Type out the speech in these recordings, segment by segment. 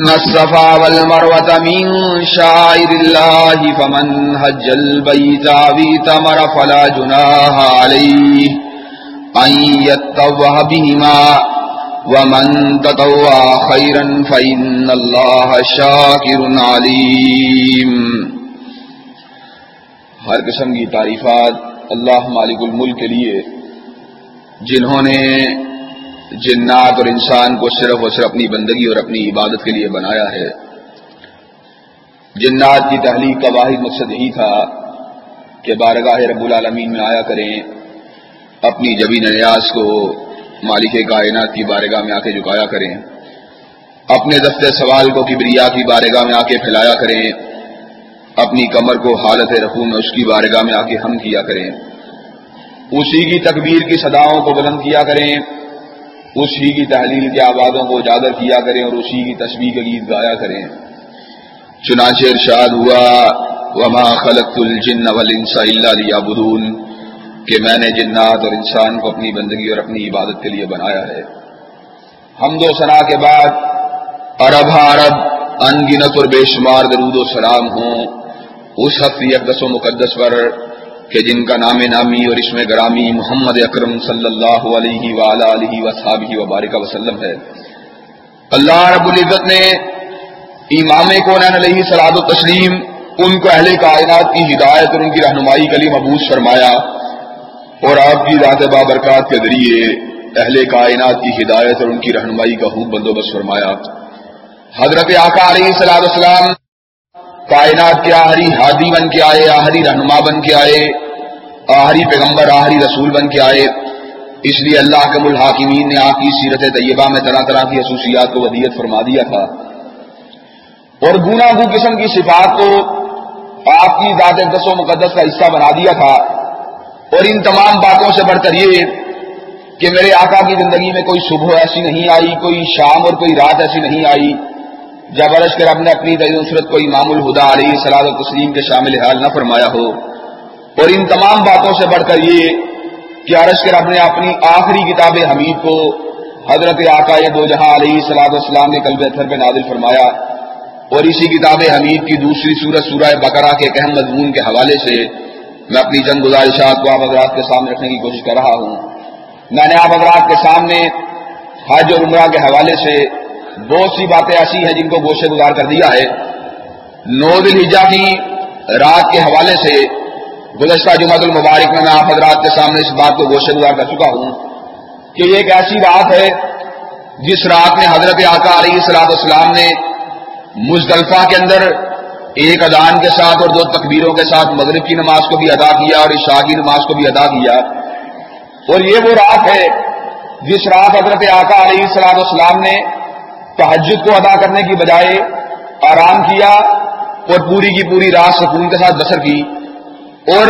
الصفا والمروة من شعائر الله فمن هج البيت ويتمر فلا جناح عليه أن يتوه بهما ومن تطوع خيرا فإن الله شاكر عليم ہر قسم کی تعریفات اللہ مالک الملک کے لیے جنہوں نے جنات اور انسان کو صرف اور صرف اپنی بندگی اور اپنی عبادت کے لیے بنایا ہے۔ جنات کی تحلیق کا واحد مقصد یہی تھا کہ بارگاہ رب العالمین میں آیا کریں، اپنی جبی نیاز کو مالک کائنات کی بارگاہ میں آ کے جھکایا کریں۔ اپنے دفتر سوال کو کبریا کی بارگاہ میں آ کے پھیلایا کریں۔ اپنی کمر کو حالت رفو میں اس کی بارگاہ میں آ کے ہم کیا کریں۔ اسی کی تکبیر کی صداؤں کو بلند کیا کریں۔ اسی کی تحلیل کے آبادوں کو اجاگر کیا کریں اور اسی کی تصویر کے گیت گایا کریں۔ چنانچہ ارشاد ہوا، وما خلق الجن والانس الا ليعبدون، کہ میں نے جنات اور انسان کو اپنی بندگی اور اپنی عبادت کے لیے بنایا ہے۔ ہم دو سنا کے بعد، عرب ہاں عرب ان گنت اور بے شمار درود و سلام ہوں۔ اس ہفتے اقدس و مقدس پر کہ جن کا نام نامی اور اسم گرامی محمد اکرم صلی اللہ علیہ وآلہ علیہ وصحابہ وبارک وسلم ہے۔ اللہ رب العزت نے امام کو علیہ سلاد و تسلیم ان کو اہل کائنات کی ہدایت اور ان کی رہنمائی کے لیے مبوس فرمایا اور آپ کی ذات بابرکات کے ذریعے اہل کائنات کی ہدایت اور ان کی رہنمائی کا خوب بندوبست فرمایا۔ حضرت آقا علیہ سلاد السلام کائنات کے آہری، ہادی بن کے آئے، آہری رہنما بن کے آئے، آہری پیغمبر، آہری رسول بن کے آئے۔ اس لیے اللہ کے الحاکمین نے آپ کی سیرت طیبہ میں طرح طرح کی خصوصیات کو ودیت فرما دیا تھا۔ اور گنا گو قسم کی صفات کو آپ کی ذات دس و مقدس کا حصہ بنا دیا تھا۔ اور ان تمام باتوں سے بڑھ کر یہ کہ میرے آقا کی زندگی میں کوئی صبح ایسی نہیں آئی، کوئی شام اور کوئی رات ایسی نہیں آئی۔ جب عرش کر نے اپنی دئی نصرت کو امام الہدا علیہ سلاد و تسلیم کے شامل حال نہ فرمایا ہو، اور ان تمام باتوں سے بڑھ کر یہ کہ عرش کے رب نے اپنی آخری کتاب حمید کو حضرت آقا دو جہاں علیہ سلاد والسلام کے قلب اتھر پہ نازل فرمایا، اور اسی کتاب حمید کی دوسری سورت سورہ بقرہ کے ایک اہم مضمون کے حوالے سے میں اپنی چند گزارشات کو آپ حضرات کے سامنے رکھنے کی کوشش کر رہا ہوں۔ میں نے آپ حضرات کے سامنے حج اور عمرہ کے حوالے سے بہت سی باتیں ایسی ہیں جن کو گوشے گزار کر دیا ہے۔ نو دل ہجا کی رات کے حوالے سے گزشتہ جمعۃ المبارک میں میں آپ حضرات کے سامنے اس بات کو گوشت گزار کر چکا ہوں کہ یہ ایک ایسی رات ہے جس رات میں حضرت آقا علیہ صلاح السلام نے مزدلفہ کے اندر ایک ادان کے ساتھ اور دو تکبیروں کے ساتھ مغرب کی نماز کو بھی ادا کیا اور عشاء کی نماز کو بھی ادا کیا۔ اور یہ وہ رات ہے جس رات حضرت آقا علیہ صلاح السلام نے تحجد کو ادا کرنے کی بجائے آرام کیا اور پوری کی پوری رات سکون کے ساتھ بسر کی اور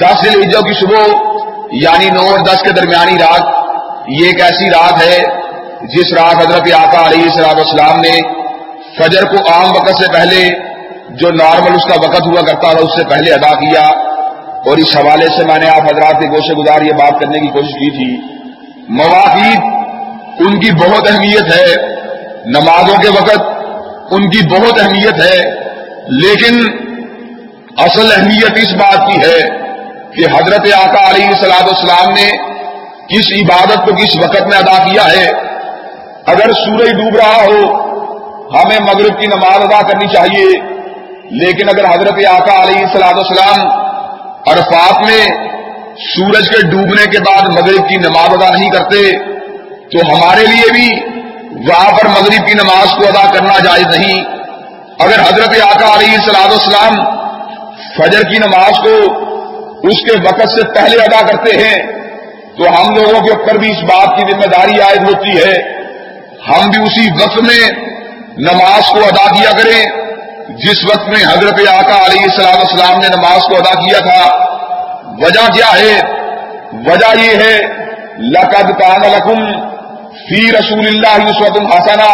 دس دل کی صبح یعنی نو اور دس کے درمیانی رات، یہ ایک ایسی رات ہے جس رات حضرت آقا علیہ السلام اسلام نے فجر کو عام وقت سے پہلے جو نارمل اس کا وقت ہوا کرتا تھا، اس سے پہلے ادا کیا اور اس حوالے سے میں نے آپ حضرات کے گوشے گزار یہ بات کرنے کی کوشش کی تھی۔ مواقع ان کی بہت اہمیت ہے۔ نمازوں کے وقت ان کی بہت اہمیت ہے، لیکن اصل اہمیت اس بات کی ہے کہ حضرت آقا علیہ سلاد اسلام نے کس عبادت کو کس وقت میں ادا کیا ہے۔ اگر سورج ڈوب رہا ہو، ہمیں مغرب کی نماز ادا کرنی چاہیے، لیکن اگر حضرت آقا علیہ سلاد اسلام عرفات میں سورج کے ڈوبنے کے بعد مغرب کی نماز ادا نہیں کرتے، تو ہمارے لیے بھی وہاں پر مغرب کی نماز کو ادا کرنا جائز نہیں۔ اگر حضرت آقا علیہ سلاد اسلام فجر کی نماز کو اس کے وقت سے پہلے ادا کرتے ہیں، تو ہم لوگوں کے اوپر بھی اس بات کی ذمہ داری عائد ہوتی ہے۔ ہم بھی اسی وقت میں نماز کو ادا کیا کریں، جس وقت میں حضرت آقا علیہ السلام السلام نے نماز کو ادا کیا تھا۔ وجہ کیا ہے؟ وجہ یہ ہے، لقد کان لکم فی رسول اللہ عصوت الحسنہ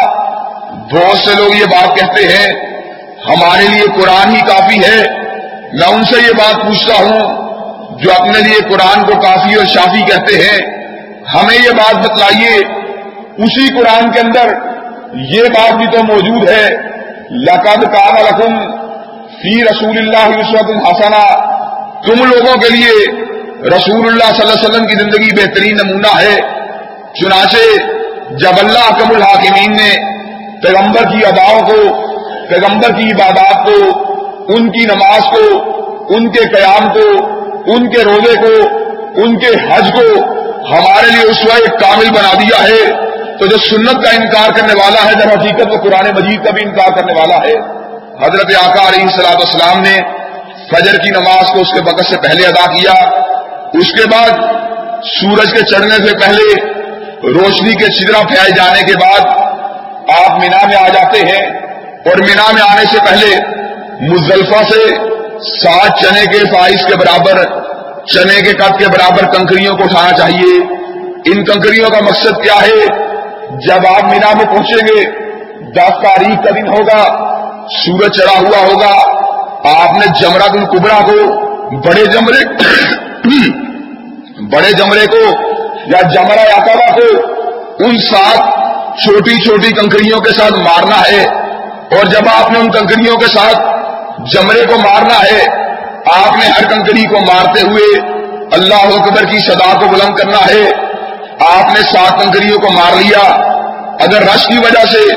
بہت سے لوگ یہ بات کہتے ہیں، ہمارے لیے قرآن ہی کافی ہے۔ میں ان سے یہ بات پوچھتا ہوں، جو اپنے لیے قرآن کو کافی اور شافی کہتے ہیں، ہمیں یہ بات بتلائیے، اسی قرآن کے اندر یہ بات بھی تو موجود ہے، لقد کان رقم فی رسول اللہ عصوت الحسنا تم لوگوں کے لیے رسول اللہ صلی اللہ علیہ وسلم کی زندگی بہترین نمونہ ہے۔ چنانچہ جب اللہ اکم الحاکمین نے پیغمبر کی اداؤں کو، پیغمبر کی عبادات کو، ان کی نماز کو، ان کے قیام کو، ان کے روزے کو، ان کے حج کو ہمارے لیے اس وقت کامل بنا دیا ہے۔ تو جو سنت کا انکار کرنے والا ہے جب حقیقت وہ قرآن مجید کا بھی انکار کرنے والا ہے۔ حضرت آقا علیہ صلاح السلام نے فجر کی نماز کو اس کے وقت سے پہلے ادا کیا۔ اس کے بعد سورج کے چڑھنے سے پہلے روشنی کے چدرا پھیلائے جانے کے بعد آپ مینا میں آ جاتے ہیں اور مینا میں آنے سے پہلے مزلفہ سے سات چنے کے فائز کے برابر، چنے کے قد کے برابر کنکریوں کو اٹھانا چاہیے۔ ان کنکریوں کا مقصد کیا ہے؟ جب آپ مینا میں پہنچیں گے، دس تاریخ کا دن ہوگا، سورج چڑھا ہوا ہوگا۔ آپ نے جمرا کن کبڑا کو، بڑے جمرے بڑے جمرے کو یا جمرا یا کو ان سات چھوٹی چھوٹی کنکریوں کے ساتھ مارنا ہے اور جب آپ نے ان کنکریوں کے ساتھ جمرے کو مارنا ہے، آپ نے ہر کنکری کو مارتے ہوئے اللہ اکبر کی صدا کو بلند کرنا ہے۔ آپ نے سات کنکریوں کو مار لیا۔ اگر رش کی وجہ سے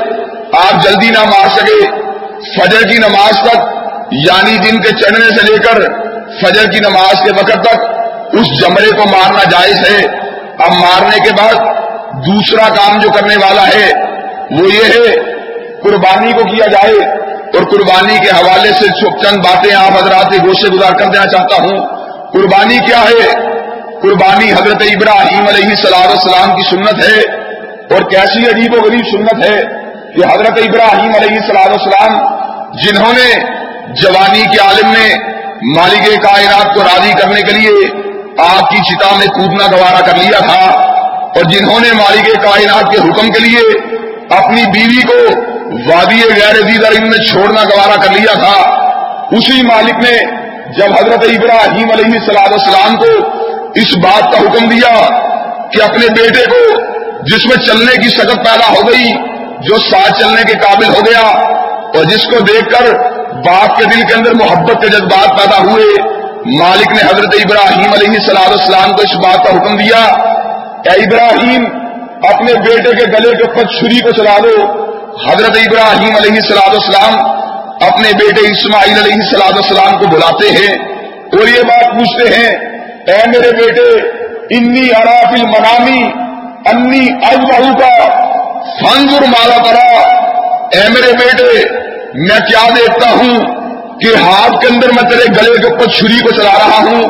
آپ جلدی نہ مار سکے، فجر کی نماز تک یعنی دن کے چڑھنے سے لے کر فجر کی نماز کے وقت تک اس جمرے کو مارنا جائز ہے۔ اب مارنے کے بعد دوسرا کام جو کرنے والا ہے وہ یہ ہے، قربانی کو کیا جائے۔ اور قربانی کے حوالے سے چند باتیں آپ حضرات کے گوشے گزار کر دینا چاہتا ہوں۔ قربانی کیا ہے؟ قربانی حضرت ابراہیم علیہ صلاح السلام کی سنت ہے۔ اور کیسی عجیب و غریب سنت ہے کہ حضرت ابراہیم علیہ صلاح السلام جنہوں نے جوانی کے عالم میں مالک کائنات کو راضی کرنے کے لیے آپ کی چتا میں کودنا گوارا کر لیا تھا اور جنہوں نے مالک کائنات کے حکم کے لیے اپنی بیوی کو وادی غیر دیدر میں چھوڑنا گوارا کر لیا تھا، اسی مالک نے جب حضرت ابراہیم علیہ صلاح السلام کو اس بات کا حکم دیا کہ اپنے بیٹے کو جس میں چلنے کی شکت پیدا ہو گئی، جو ساتھ چلنے کے قابل ہو گیا اور جس کو دیکھ کر باپ کے دل کے اندر محبت کے جذبات پیدا ہوئے مالک نے حضرت ابراہیم علیہ صلاح السلام کو اس بات کا حکم دیا کہ ابراہیم، اپنے بیٹے کے گلے کے اوپر چھری کو چلا دو۔ حضرت ابراہیم علیہ السلام السلام اپنے بیٹے اسماعیل علیہ السلام السلام کو بلاتے ہیں اور یہ بات پوچھتے ہیں، اے میرے بیٹے، انی اراف منامی انی بہو کا فنزر مالا کرا اے میرے بیٹے، میں کیا دیکھتا ہوں؟ کہ ہاتھ کے اندر میں تیرے گلے کے اوپر چھری کو چلا رہا ہوں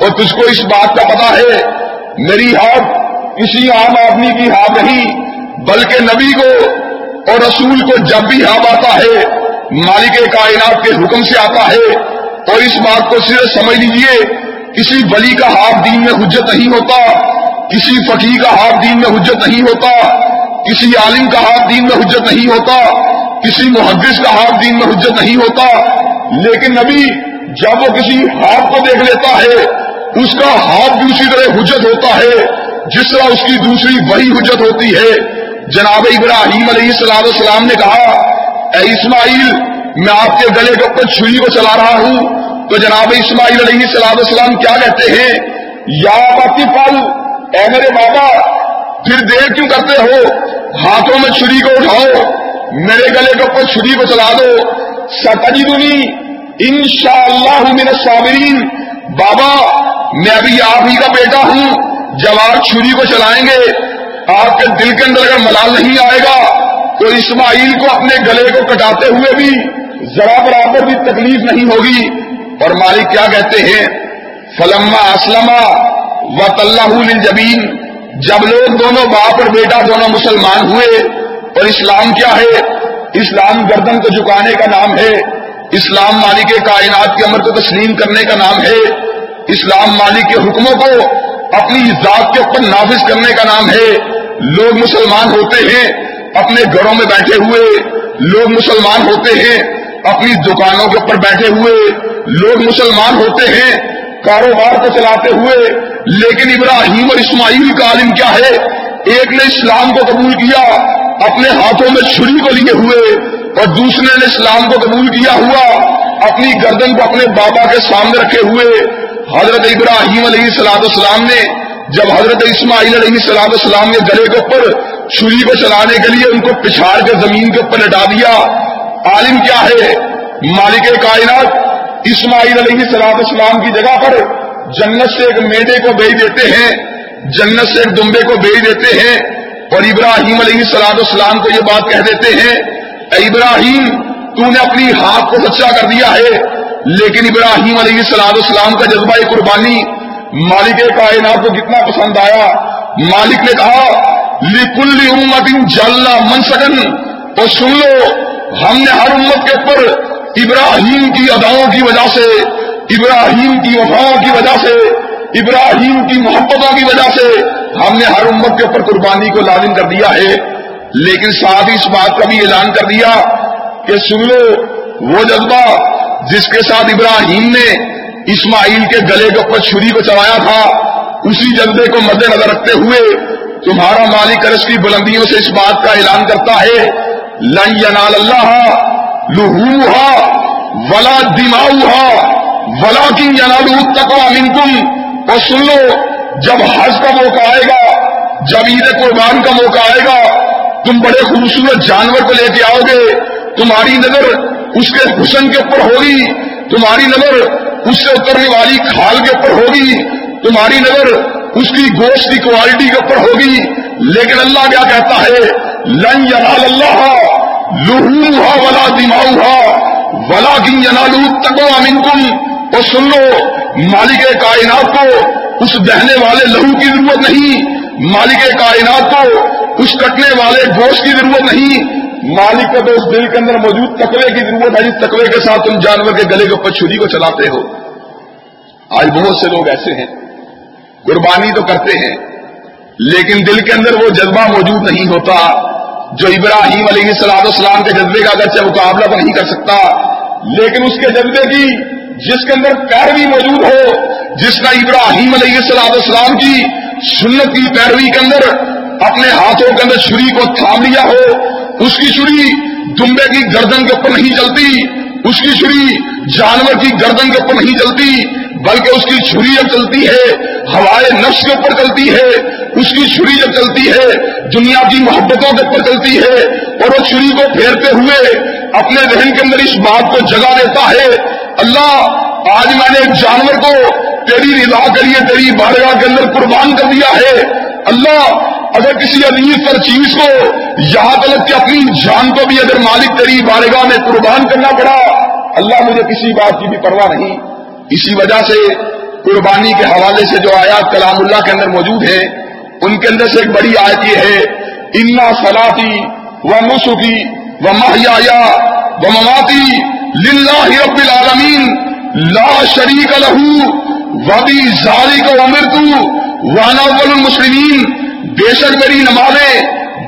اور تجھ کو اس بات کا پتا ہے، میری ہاتھ کسی عام آدمی کی ہاتھ نہیں، بلکہ نبی کو اور رسول کو جب بھی ہاتھ آتا ہے، مالک کائنات کے حکم سے آتا ہے۔ اور اس بات کو صرف سمجھ لیجیے، کسی بلی کا ہاتھ دین میں حجت نہیں ہوتا، کسی فقیر کا ہاتھ دین میں حجت نہیں ہوتا، کسی عالم کا ہاتھ دین میں حجت نہیں ہوتا، کسی محدث کا ہاتھ دین میں حجت نہیں ہوتا۔ لیکن نبی جب وہ کسی ہاتھ کو دیکھ لیتا ہے، اس کا ہاتھ بھی اسی طرح حجت ہوتا ہے، جس طرح اس کی دوسری وہی حجت ہوتی ہے۔ جناب ابراہیم علیہ السلام السلام نے کہا، اے اسماعیل، میں آپ کے گلے کے اوپر چھری کو چلا رہا ہوں۔ تو جناب اسماعیل علیہ السلام السلام کیا کہتے ہیں؟ یا باقی پل، اے میرے بابا پھر دیر کیوں کرتے ہو؟ ہاتھوں میں چھری کو اٹھاؤ، میرے گلے کے اوپر چھری کو چلا دو۔ ستجی دنی ان شاء اللہ میرے بابا، میں ابھی آپ ہی کا بیٹا ہوں، جب آپ چھری کو چلائیں گے، آپ کے دل کے اندر اگر ملال نہیں آئے گا، تو اسماعیل کو اپنے گلے کو کٹاتے ہوئے بھی ذرا برابر بھی تکلیف نہیں ہوگی۔ اور مالک کیا کہتے ہیں؟ فلما اسلم و طلّہ جبین جب لوگ دونوں باپ اور بیٹا دونوں مسلمان ہوئے، اور اسلام کیا ہے؟ اسلام گردن کو جھکانے کا نام ہے، اسلام مالک کائنات کے عمر کو تسلیم کرنے کا نام ہے، اسلام مالک کے حکموں کو اپنی ذات کے اوپر نافذ کرنے کا نام ہے۔ لوگ مسلمان ہوتے ہیں اپنے گھروں میں بیٹھے ہوئے، لوگ مسلمان ہوتے ہیں اپنی دکانوں کے اوپر بیٹھے ہوئے، لوگ مسلمان ہوتے ہیں کاروبار کو چلاتے ہوئے۔ لیکن ابراہیم اور اسماعیل کا عالم کیا ہے؟ ایک نے اسلام کو قبول کیا اپنے ہاتھوں میں چھری کو لیے ہوئے اور دوسرے نے اسلام کو قبول کیا ہوا، اپنی گردن کو اپنے بابا کے سامنے رکھے ہوئے۔ حضرت ابراہیم علیہ السلام السلام نے، جب حضرت اسماعیل علیہ السلام السلام نے گلے کے اوپر چھری کو چلانے کے لیے ان کو پچھاڑ کے زمین کے اوپر لٹا دیا۔ عالم کیا ہے؟ مالک کائنات اسماعیل علیہ السلام السلام کی جگہ پر جنت سے ایک میڈے کو بھیج دیتے ہیں، جنت سے ایک دمبے کو بھیج دیتے ہیں۔ اور ابراہیم علیہ السلام السلام کو یہ بات کہہ دیتے ہیں، اے ابراہیم، تو نے اپنی ہاتھ کو سچا کر دیا ہے. لیکن ابراہیم علیہ السلام السلام کا جذبہ قربانی مالک کائنات کو کتنا پسند آیا۔ مالک نے کہا لکل امت جلنا من سکن تو سن لو، ہم نے ہر امت کے اوپر ابراہیم کی اداؤں کی وجہ سے، ابراہیم کی وفاؤں کی وجہ سے، ابراہیم کی محبتوں کی وجہ سے ہم نے ہر امت کے اوپر قربانی کو لازم کر دیا ہے، لیکن ساتھ ہی اس بات کا بھی اعلان کر دیا کہ سن لو، وہ جذبہ جس کے ساتھ ابراہیم نے اسماعیل کے گلے کے اوپر چھری کو چلایا تھا، اسی جذبے کو مد نظر رکھتے ہوئے تمہارا مالک عرص کی بلندیوں سے اس بات کا اعلان کرتا ہے، لن ینال اللہ لہوہا ولا دماؤہا ولا کی ینال تقوا منکم اور سن لو جب حج کا موقع آئے گا، جب عید قربان کا موقع آئے گا، تم بڑے خوبصورت جانور کو لے کے آؤ گے، تمہاری نظر اس کے حسن کے اوپر ہوگی، تمہاری نظر اس سے اترنے والی کھال کے اوپر ہوگی، تمہاری نظر اس کی گوشت کی کوالٹی کے اوپر ہوگی۔ لیکن اللہ کیا کہتا ہے؟ لن ینال اللہ لہو ولا دماؤ ولا کی ینالو تکو امین اور سن لو، مالک کائنات کو اس بہنے والے لہو کی ضرورت نہیں، مالک کائنات کو اس کٹنے والے گوشت کی ضرورت نہیں۔ مالک کا تو اس دل کے اندر موجود تقوی کی ضرورت ہے، جس تقوی کے ساتھ تم جانور کے گلے کے اوپر چھری کو چلاتے ہو۔ آج بہت سے لوگ ایسے ہیں، قربانی تو کرتے ہیں، لیکن دل کے اندر وہ جذبہ موجود نہیں ہوتا جو ابراہیم علیہ السلام السلام کے جذبے کا اگرچہ مقابلہ تو نہیں کر سکتا، لیکن اس کے جذبے کی جس کے اندر پیروی موجود ہو، جس کا ابراہیم علیہ السلام السلام کی سنت کی پیروی کے اندر اپنے ہاتھوں کے اندر چھری کو تھام لیا ہو، اس کی چھری دمبے کی گردن کے اوپر نہیں چلتی، اس کی چھری جانور کی گردن کے اوپر نہیں چلتی، بلکہ اس کی چھری جب چلتی ہے ہوائے نفس کے اوپر چلتی ہے، اس کی چھری جب چلتی ہے، دنیا کی محبتوں کے اوپر چلتی ہے، اور وہ چھری کو پھیرتے ہوئے اپنے ذہن کے اندر اس بات کو جگا دیتا ہے اللہ، آج میں نے ایک جانور کو تیری رضا کے لیے، تیری بارگاہ کے اندر قربان کر دیا ہے۔ اللہ، اگر کسی عزیز پر چیز کو یہاں تک کہ اپنی جان کو بھی اگر مالک تری بارگاہ میں قربان کرنا پڑا، اللہ مجھے کسی بات کی بھی پرواہ نہیں۔ اسی وجہ سے قربانی کے حوالے سے جو آیات کلام اللہ کے اندر موجود ہیں، ان کے اندر سے ایک بڑی آیت یہ ہے، انا فلاطی و مسخی و مہیا و مماتی رب العالمین، لا شریک لہو وبی زاری کو امرتو، وانا المسلمین، بے شک میری نمازیں،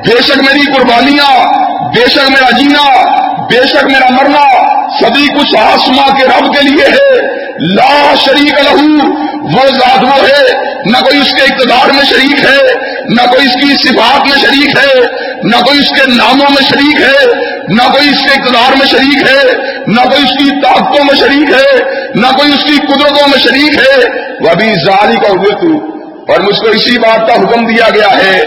بے شک میری قربانیاں، بے شک میرا جینا، بے شک میرا مرنا، سبھی کچھ آسما کے رب کے لیے ہے۔ لا شریک لہو، وہ ذات وہ ہے، نہ کوئی اس کے اقتدار میں شریک ہے، نہ کوئی اس کی صفات میں شریک ہے، نہ کوئی اس کے ناموں میں شریک ہے۔ نہ کوئی اس کے اقتدار میں شریک ہے، نہ کوئی اس کی طاقتوں میں شریک ہے، نہ کوئی اس کی قدرتوں میں شریک ہے۔ وہ ابھی زاری کا ہوئے تو اور مجھ کو اسی بات کا حکم دیا گیا ہے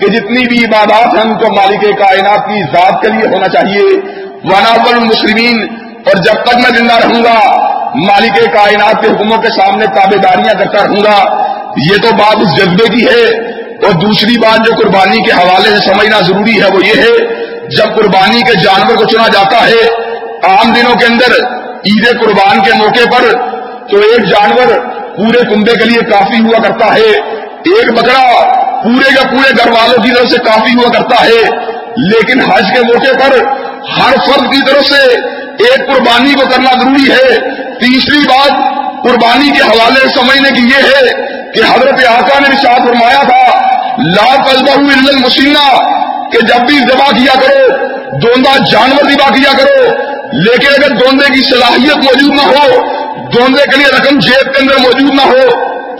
کہ جتنی بھی عبادات ہیں، ان کو مالک کائنات کی ذات کے لیے ہونا چاہیے۔ وناب المسلمین اور جب تک میں زندہ رہوں گا، مالک کائنات کے حکموں کے سامنے تابے داریاں کرتا رہوں گا۔ یہ تو بات اس جذبے کی ہے۔ اور دوسری بات جو قربانی کے حوالے سے سمجھنا ضروری ہے، وہ یہ ہے جب قربانی کے جانور کو چنا جاتا ہے عام دنوں کے اندر عید قربان کے موقع پر تو ایک جانور پورے کنبے کے لیے کافی ہوا کرتا ہے۔ ایک بکرا پورے یا پورے گھر والوں کی طرف سے کافی ہوا کرتا ہے۔ لیکن حج کے موقع پر ہر فرد کی طرف سے ایک قربانی کو کرنا ضروری ہے۔ تیسری بات قربانی کے حوالے سمجھنے کی یہ ہے کہ حضرت آقا نے ساتھ فرمایا تھا، لا قلبہ المسینہ کہ جب بھی ذبح کیا کرو دوندہ جانور ذبح کیا کرو، لیکن اگر دوندے کی صلاحیت موجود نہ ہو دوندے کے لیے رقم جیب کے اندر موجود نہ ہو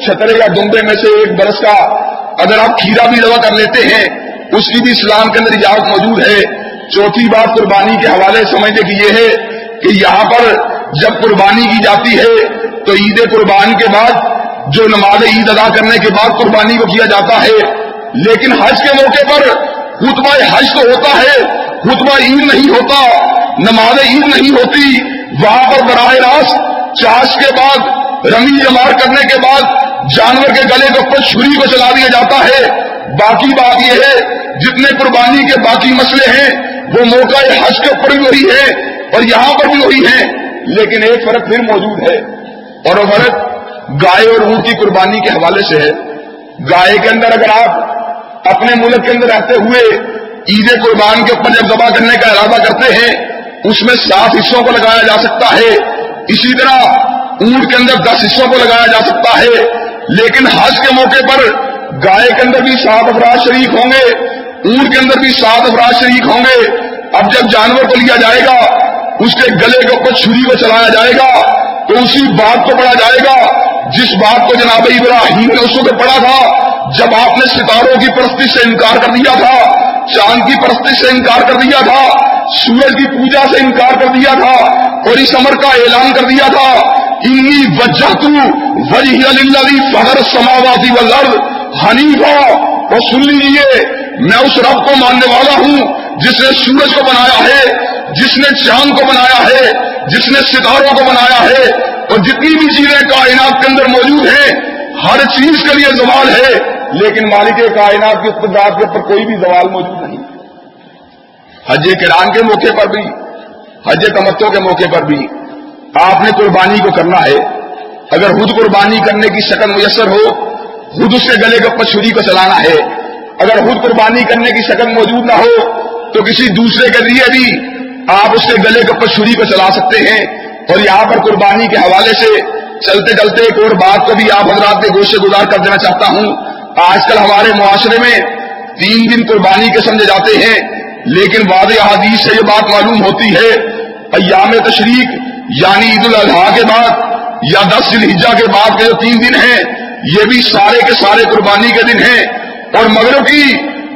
چھترے یا دوندے میں سے ایک برس کا اگر آپ کھیرا بھی دوا کر لیتے ہیں، اس کی بھی اسلام کے اندر اجازت موجود ہے۔ چوتھی بات قربانی کے حوالے سمجھنے کی یہ ہے کہ یہاں پر جب قربانی کی جاتی ہے، تو عید قربان کے بعد جو نماز عید ادا کرنے کے بعد قربانی کو کیا جاتا ہے، لیکن حج کے موقع پر خطبہ حج تو ہوتا ہے، خطبہ عید نہیں ہوتا نماز عید نہیں ہوتی، وہاں پر براہ راست چاش کے بعد، رمی جمار کرنے کے بعد جانور کے گلے کے اوپر چھری کو چلا دیا جاتا ہے۔ باقی بات یہ ہے، جتنے قربانی کے باقی مسئلے ہیں، وہ موقع حج کے اوپر بھی وہی ہے اور یہاں پر بھی وہی ہے لیکن ایک فرق پھر موجود ہے۔ اور وہ فرق گائے اور اونٹ کی قربانی کے حوالے سے ہے۔ گائے کے اندر اگر آپ اپنے ملک کے اندر رہتے ہوئے عید قربان کے اوپر جب ذبح کرنے کا ارادہ کرتے ہیں، اس میں سات حصوں کو لگایا جا سکتا ہے۔ اسی طرح اونٹ کے اندر دس حصوں کو لگایا جا سکتا ہے۔ لیکن حج کے موقع پر گائے کے اندر بھی سات افراد شریک ہوں گے، اونٹ کے اندر بھی سات افراد شریک ہوں گے۔ اب جب جانور کو لیا جائے گا، اس کے گلے کے اوپر چھری کو چلایا جائے گا، تو اسی بات کو پڑھا جائے گا۔ جس بات کو جناب ابراہیم نے اس کو پڑھا تھا جب آپ نے ستاروں کی پرستی سے انکار کر دیا تھا، چاند کی پرستی سے انکار کر دیا تھا، سورج کی پوجا سے انکار کر دیا تھا، اور اس امر کا اعلان کر دیا تھا، انی وجہ تو وجہ فہر سماواتی و لڑ حنیفہ اور سن لیجیے میں اس رب کو ماننے والا ہوں، جس نے سورج کو بنایا ہے، جس نے چاند کو بنایا ہے، جس نے ستاروں کو بنایا ہے، اور جتنی بھی چیزیں کائنات کے اندر موجود ہیں، ہر چیز کے لیے زوال ہے۔ لیکن مالک کائنات کی استداد کے اوپر کوئی بھی زوال موجود نہیں۔ حج کران کے موقع پر بھی، حج تمتوں کے موقع پر بھی آپ نے قربانی کو کرنا ہے۔ اگر خود قربانی کرنے کی شکل میسر ہو، خود اس کے گلے کے اوپر چھری کو چلانا ہے۔ اگر خود قربانی کرنے کی شکل موجود نہ ہو، تو کسی دوسرے کے لیے بھی آپ اس کے گلے کے اوپر چھری کو چلا سکتے ہیں۔ اور یہاں پر قربانی کے حوالے سے چلتے چلتے ایک اور بات کو بھی آپ حضرات کے گوشت گزار کر دینا چاہتا ہوں۔ آج کل ہمارے معاشرے میں تین دن قربانی کے سمجھے جاتے ہیں، لیکن واضح حدیث سے یہ بات معلوم ہوتی ہے، ایام تشریق یعنی عید الاضحیٰ کے بعد یا دس الحجہ کے بعد کے جو تین دن ہیں، یہ بھی سارے کے سارے قربانی کے دن ہیں۔ اور مغرب کی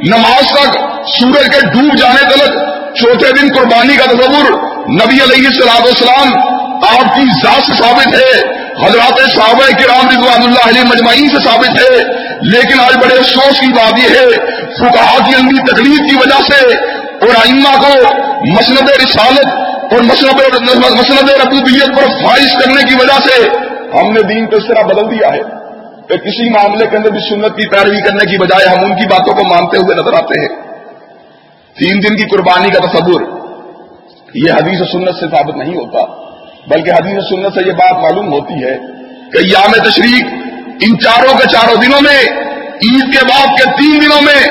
نماز تک سورج کے ڈوب جانے تلک چوتھے دن قربانی کا تصور نبی علیہ السلام السلام آپ کی ذات سے ثابت ہے۔ حضرات صحابہ کرام رضوان اللہ علیہ مجمعین سے ثابت ہے، لیکن آج بڑے افسوس کی بات یہ ہے فکا کی اندھی تکلیف کی وجہ سے اور ائمہ کو مسند رسالت اور مسند مسند ربوبیت پر فائز کرنے کی وجہ سے ہم نے دین کو اس طرح بدل دیا ہے کہ کسی معاملے کے اندر بھی سنت کی پیروی کرنے کی بجائے ہم ان کی باتوں کو مانتے ہوئے نظر آتے ہیں۔ تین دن کی قربانی کا تصور، یہ حدیث و سنت سے ثابت نہیں ہوتا۔ بلکہ حدیث سنت سے یہ بات معلوم ہوتی ہے کہ یام تشریق ان چاروں کے چاروں دنوں میں، عید کے بعد کے تین دنوں میں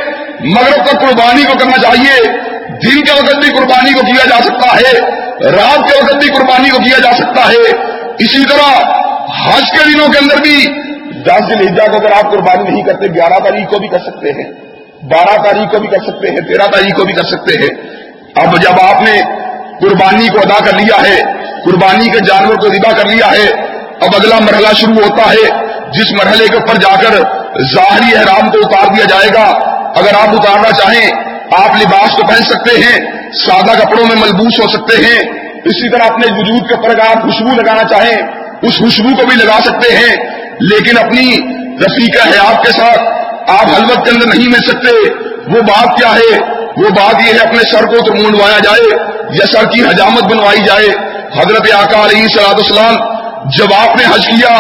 مغرب تک قربانی کو کرنا چاہیے، دن کے وقت بھی قربانی کو کیا جا سکتا ہے، رات کے وقت بھی قربانی کو کیا جا سکتا ہے۔ اسی طرح حج کے دنوں کے اندر بھی دس دن ہجا کو اگر آپ قربانی نہیں کرتے، گیارہ تاریخ کو بھی کر سکتے ہیں، بارہ تاریخ کو بھی کر سکتے ہیں، تیرہ تاریخ کو بھی کر سکتے ہیں۔ اب جب آپ نے قربانی کو ادا کر لیا ہے قربانی کے جانور کو ادا کر لیا ہے۔ اب اگلا مرحلہ شروع ہوتا ہے۔ جس مرحلے کے اوپر جا کر ظاہری احرام کو اتار دیا جائے گا۔ اگر آپ اتارنا چاہیں، آپ لباس کو پہن سکتے ہیں، سادہ کپڑوں میں ملبوس ہو سکتے ہیں۔ اسی طرح اپنے وجود کے اوپر اگر آپ خوشبو لگانا چاہیں، اس خوشبو کو بھی لگا سکتے ہیں۔ لیکن اپنی رفیق حیات کے ساتھ آپ حلوت کے اندر نہیں مل سکتے۔ وہ بات کیا ہے؟ وہ بات یہ ہے، اپنے سر کو تو منڈوایا جائے یا سر کی حجامت بنوائی جائے۔ حضرت آقا علیہ سلاد اسلام جب آپ نے حج کیا،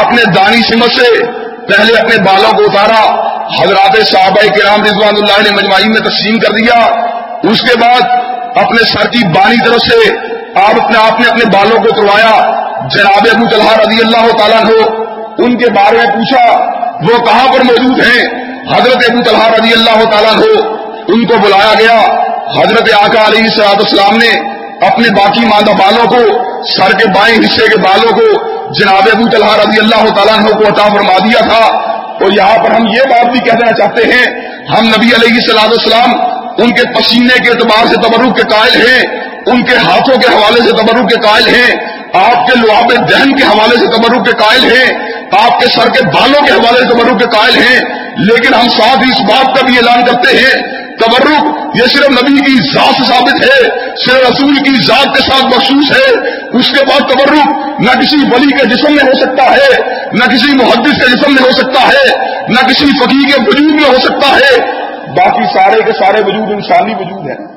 آپ نے دانی سمت سے پہلے اپنے بالوں کو اتارا۔ حضرات صحابہ کرام رضوان اللہ نے مجمعین میں تقسیم کر دیا۔ اس کے بعد اپنے سر کی بانی طرف سے آپ اپنے آپ نے اپنے بالوں کو اتروایا۔ جناب ابو طلحہ رضی اللہ تعالیٰ ہو ان کے بارے میں پوچھا۔ وہ کہاں پر موجود ہیں؟ حضرت ابو طلحہ رضی اللہ تعالیٰ ہو ان کو بلایا گیا۔ حضرت آقا علیہ صلاحت اسلام نے اپنے باقی مادہ بالوں کو، سر کے بائیں حصے کے بالوں کو جناب ابو طلحہ رضی اللہ تعالیٰ عنہ کو عطا فرما دیا تھا۔ اور یہاں پر ہم یہ بات بھی کہہ دینا چاہتے ہیں، ہم نبی علیہ صلاح السلام ان کے پسینے کے اعتبار سے تبرک کے قائل ہیں، ان کے ہاتھوں کے حوالے سے تبرک کے قائل ہیں، آپ کے لعاب دہن کے حوالے سے تبرک کے قائل ہیں، آپ کے سر کے بالوں کے حوالے سے تبرک کے قائل ہیں۔ لیکن ہم ساتھ اس بات کا بھی اعلان کرتے ہیں تبرک، یہ صرف نبی کی ذات سے ثابت ہے، صرف رسول کی ذات کے ساتھ مخصوص ہے۔ اس کے بعد تبرک، نہ کسی ولی کے جسم میں ہو سکتا ہے، نہ کسی محدث کے جسم میں ہو سکتا ہے، نہ کسی فقیر کے وجود میں ہو سکتا ہے۔ باقی سارے کے سارے وجود انسانی وجود ہیں۔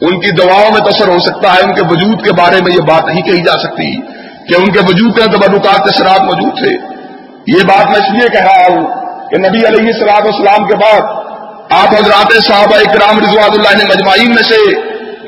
ان کی دعاؤں میں تثر ہو سکتا ہے، ان کے وجود کے بارے میں یہ بات نہیں کہی جا سکتی کہ ان کے وجود کے تبرکات کے سرات موجود تھے۔ یہ بات میں اس لیے کہہ رہا ہوں کہ نبی علیہ السلام اسلام کے بعد آپ حضرات صحابہ اکرام رضوان اللہ نے مجمعین میں سے،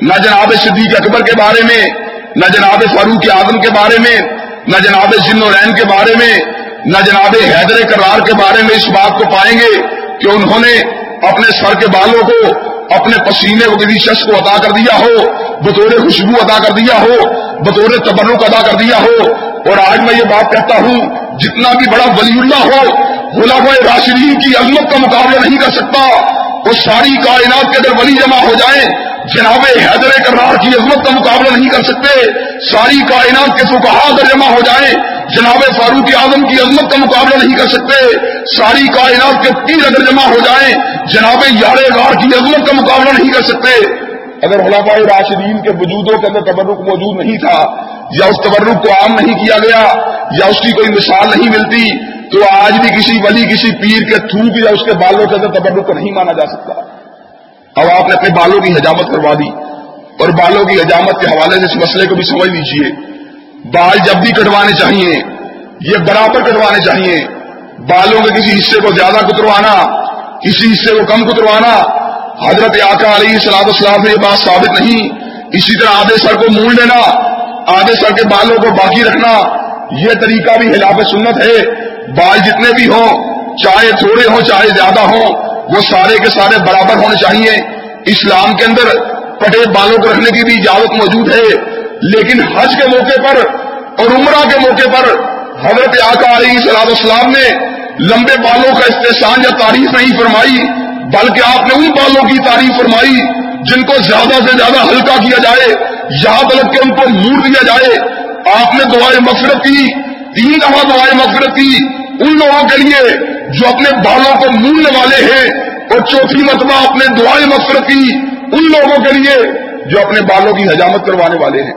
نہ جناب صدیق اکبر کے بارے میں، نہ جناب فاروق اعظم کے بارے میں، نہ جناب ذن العین کے بارے میں، نہ جناب حیدر کرار کے بارے میں اس بات کو پائیں گے کہ انہوں نے اپنے سر کے بالوں کو، اپنے پسینے کو کسی شخص کو ادا کر دیا ہو، بطور خوشبو ادا کر دیا ہو، بطور تبرک ادا کر دیا ہو۔ اور آج میں یہ بات کہتا ہوں، جتنا بھی بڑا ولی اللہ ہو غلام راشدین کی عظمت کا مقابلہ نہیں کر سکتا۔ وہ ساری کائنات کے اندر ولی جمع ہو جائیں، جناب حیدر کرار کی عظمت کا مقابلہ نہیں کر سکتے، ساری کائنات کے فکہ اگر جمع ہو جائیں، جناب فاروق اعظم کی عظمت کا مقابلہ نہیں کر سکتے، ساری کائنات کے تیر اگر جمع ہو جائیں، جناب یار غار کی عظمت کا مقابلہ نہیں کر سکتے۔ اگر خلافہ راشدین کے وجودوں کے اندر تبرک موجود نہیں تھا، یا اس تبرک کو عام نہیں کیا گیا، یا اس کی کوئی مثال نہیں ملتی تو آج بھی کسی ولی، کسی پیر کے تھوک یا اس کے بالوں کے اندر تبرک کو نہیں مانا جا سکتا۔ اب آپ نے اپنے بالوں کی حجامت کروا دی اور بالوں کی حجامت کے حوالے سے اس مسئلے کو بھی سمجھ لیجیے بال جب بھی کٹوانے چاہیے، یہ برابر کٹوانے چاہیے۔ بالوں کے کسی حصے کو زیادہ کتروانا، کسی حصے کو کم کتروانا۔ حضرت آقا علیہ سلاد اسلام سے یہ بات ثابت نہیں۔ اسی طرح آدھے سر کو مول لینا، آدھے سر کے بالوں کو باقی رکھنا، یہ طریقہ بھی خلاف سنت ہے۔ بال جتنے بھی ہوں، چاہے تھوڑے ہوں، چاہے زیادہ ہوں، وہ سارے کے سارے برابر ہونے چاہیے۔ اسلام کے اندر پٹے بالوں کو رکھنے کی بھی اجازت موجود ہے۔ لیکن حج کے موقع پر اور عمرہ کے موقع پر حضرت آقا علیہ صلاح السلام نے لمبے بالوں کا استحصال یا تعریف نہیں فرمائی، بلکہ آپ نے ان بالوں کی تعریف فرمائی جن کو زیادہ سے زیادہ ہلکا کیا جائے یہاں تلک کے ان کو موڑ دیا جائے۔ آپ نے دعائیں مفرت کی تین دفعہ دعائیں مفرت کی ان لوگوں کے لیے جو اپنے بالوں کو موننے والے ہیں اور چوتھی مرتبہ اپنے دعائیں مفرت کی ان لوگوں کے لیے جو اپنے بالوں کی حجامت کروانے والے ہیں۔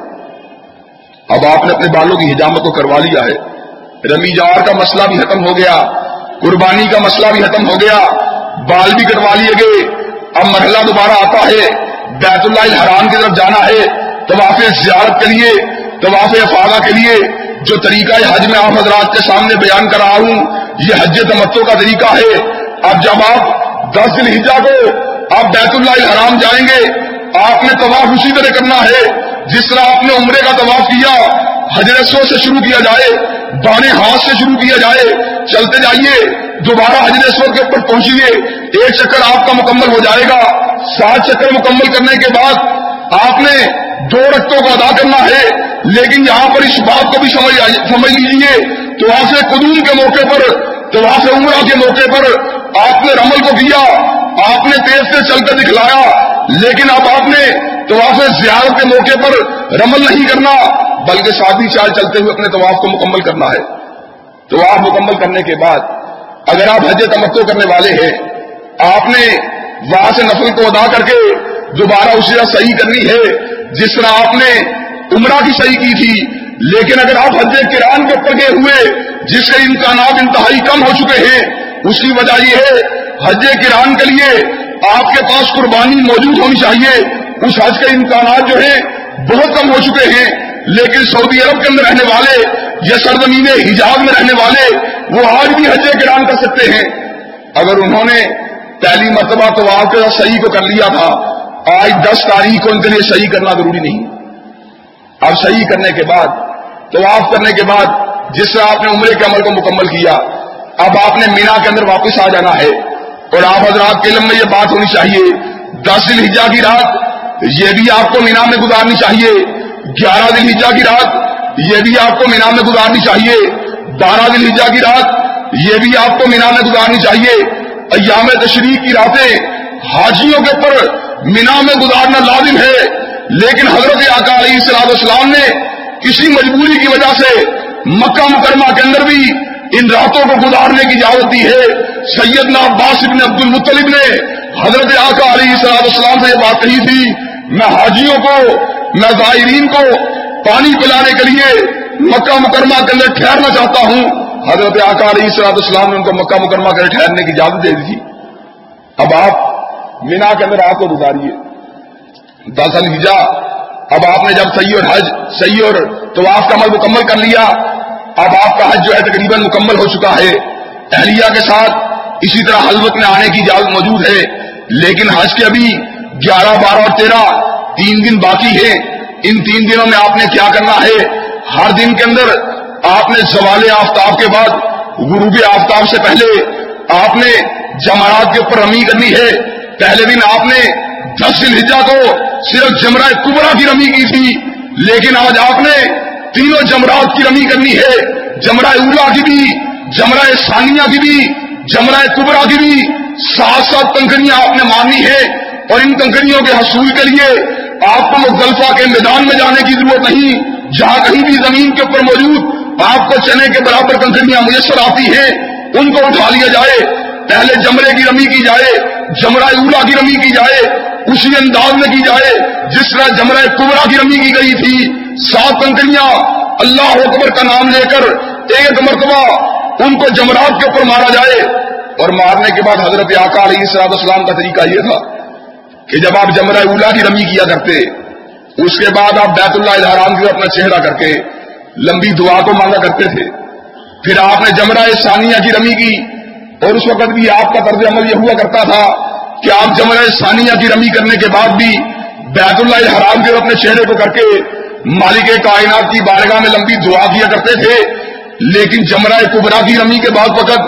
اب آپ نے اپنے بالوں کی حجامت کو کروا لیا ہے۔ رمی جار کا مسئلہ بھی ختم ہو گیا، قربانی کا مسئلہ بھی ختم ہو گیا، بال بھی کٹوا لیے گئے۔ اب مرحلہ دوبارہ آتا ہے، بیت اللہ حرام کی طرف جانا ہے۔ طواف زیارت کے لیے، طواف افاظہ کے لیے جو طریقہ حج میں آپ حضرات کے سامنے بیان کر رہا ہوں، یہ حج تمتوں کا طریقہ ہے۔ اب جب آپ دس دن ہجا کو آپ بیت اللہ حرام جائیں گے، آپ نے طواف اسی طرح کرنا ہے جس طرح آپ نے عمرے کا طواف کیا حجرسوں سے شروع کیا جائے، بانے ہاتھ سے شروع کیا جائے۔ چلتے جائیے، دوبارہ حجرسوں کے اوپر پہنچیے۔ ایک چکر آپ کا مکمل ہو جائے گا۔ سات چکر مکمل کرنے کے بعد آپ نے دو رقطوں کو ادا کرنا ہے، لیکن یہاں پر اس بات کو بھی سمجھ لیجیے تو وہاں سے قدوم کے موقع پر، تو وہاں سے عمرہ کے موقع پر آپ نے رمل کو کیا، آپ نے تیز سے چل کر دکھلایا، لیکن اب آپ نے تو وہاں زیارت کے موقع پر رمل نہیں کرنا، بلکہ ساتھی چال چلتے ہوئے اپنے طواف کو مکمل کرنا ہے۔ تو مکمل کرنے کے بعد اگر آپ حج تمتو کرنے والے ہیں، آپ نے وہاں سے نفل کو ادا کر کے دوبارہ اسی طرح صحیح کرنی ہے، جس طرح آپ نے عمرہ کی صحیح کی تھی، لیکن اگر آپ حج کران کے اوپر گئے ہوئے، جس کے امکانات انتہائی کم ہو چکے ہیں اس کی وجہ یہ ہے، حج کران کے لیے آپ کے پاس قربانی موجود ہونی چاہیے۔ اس حج کے امکانات جو ہیں، بہت کم ہو چکے ہیں۔ لیکن سعودی عرب کے اندر رہنے والے، یا سرزمین حجاب میں رہنے والے، وہ آج بھی حج کران کر سکتے ہیں۔ اگر انہوں نے پہلی مرتبہ تو آپ کے صحیح کو کر لیا تھا آج دس تاریخ کو ان کے لیے صحیح کرنا ضروری نہیں۔ اب صحیح کرنے کے بعد، طواف کرنے کے بعد، جس سے آپ نے عمرے کے عمل کو مکمل کیا، اب آپ نے مینا کے اندر واپس آ جانا ہے۔ اور آپ حضرات کے علم میں یہ بات ہونی چاہیے۔ دس دن ہجا کی رات، یہ بھی آپ کو مینا میں گزارنی چاہیے۔ گیارہ دن ہجا کی رات، یہ بھی آپ کو مینا میں گزارنی چاہیے۔ بارہ دن ہجا کی رات، یہ بھی آپ کو مینا میں گزارنی چاہیے۔ ایام تشریف کی راتیں، حاجیوں کے اوپر مینا میں گزارنا لازم ہے، لیکن حضرت آقا علیہ السلام اسلام نے کسی مجبوری کی وجہ سے مکہ مکرمہ کے اندر بھی ان راتوں کو گزارنے کی اجازت دی ہے۔ سیدنا عباس ابن عبد المطلب نے حضرت آقا علی صلاح السلام سے یہ بات کہی تھی، میں حاجیوں کو، میں زائرین کو پانی پلانے کے لیے مکہ مکرمہ کے اندر ٹھہرنا چاہتا ہوں۔ حضرت آقا علی صلاح السلام نے ان کو مکہ مکرمہ کے اندر ٹھہرنے کی اجازت دے دی تھی۔ اب آپ مینا کے اندر آپ کو گزاریے دس الجا اب آپ نے جب سی اور حج سی اور تو آپ کا عمل مکمل کر لیا، اب آپ کا حج جو ہے تقریباً مکمل ہو چکا ہے۔ اہلیہ کے ساتھ اسی طرح حلوت میں آنے کی اجازت موجود ہے۔ لیکن حج کے ابھی گیارہ، بارہ اور تیرہ تین دن باقی ہے ان تین دنوں میں آپ نے کیا کرنا ہے؟ ہر دن کے اندر آپ نے زوال آفتاب کے بعد، غروب آفتاب سے پہلے آپ نے جمعرات کے اوپر رمی کرنی ہے۔ پہلے دن آپ نے دس الحجا کو صرف جمرہ کبرا کی رمی کی تھی، لیکن آج آپ نے تینوں جمرات کی رمی کرنی ہے۔ جمرہ اولا کی بھی، جمرہ ثانیہ کی بھی، جمرہ کبرا کی بھی۔ سات سات کنکریاں آپ نے مارنی ہے۔ اور ان کنکریوں کے حصول کے لیے آپ کو مغلفہ کے میدان میں جانے کی ضرورت نہیں، جہاں کہیں بھی زمین کے اوپر موجود آپ کو چنے کے برابر کنکریاں میسر آتی ہیں، ان کو اٹھا لیا جائے۔ پہلے جمرے کی رمی کی جائے، جمرہ اولا کی رمی کی جائے اسی انداز میں کی جائے، جس طرح جمرہ کبرا کی رمی کی گئی تھی، سات کنکریاں اللہ اکبر کا نام لے کر ایک مرتبہ ان کو جمرات کے اوپر مارا جائے۔ اور مارنے کے بعد حضرت آقا علیہ السلام اسلام کا طریقہ یہ تھا کہ جب آپ جمرہ اولا کی رمی کیا کرتے، اس کے بعد آپ بیت اللہ الحرام کی اپنا چہرہ کر کے لمبی دعا کو مانگا کرتے تھے۔ پھر آپ نے جمرہ ثانیہ کی رمی کی۔ اور اس وقت بھی آپ کا طرز عمل یہ ہوا کرتا تھا کہ آپ جمرہ ثانیہ کی رمی کرنے کے بعد بھی بیت اللہ الحرام کے اپنے چہرے کو کر کے مالک کائنات کی بارگاہ میں لمبی دعا کیا کرتے تھے۔ لیکن جمرہ کبرا کی رمی کے بعد وقت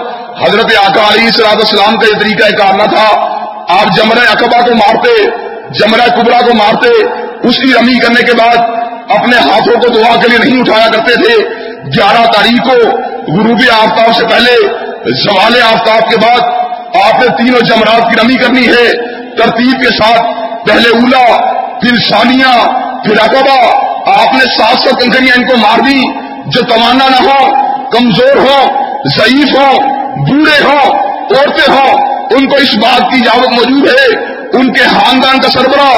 حضرت آقا علی صلاح السلام کا یہ طریقہ کار نہ تھا۔ آپ جمرہ اقبا کو مارتے جمرہ کبرا کو مارتے، اس کی رمی کرنے کے بعد اپنے ہاتھوں کو دعا کے لیے نہیں اٹھایا کرتے تھے۔ گیارہ تاریخ کو غروب آفتاب سے پہلے زوال آفتاب کے بعد آپ نے تینوں جمرات کی رمی کرنی ہے۔ ترتیب کے ساتھ پہلے اولا، پھر ثانیہ، پھر اقبا آپ نے سات سو کنکریاں ان کو مار دی۔ جو توانا نہ ہو، کمزور ہو، ضعیف ہو، بوڑھے ہوں عورتیں ہوں ان کو اس بات کی اجازت موجود ہے۔ ان کے خاندان کا سربراہ،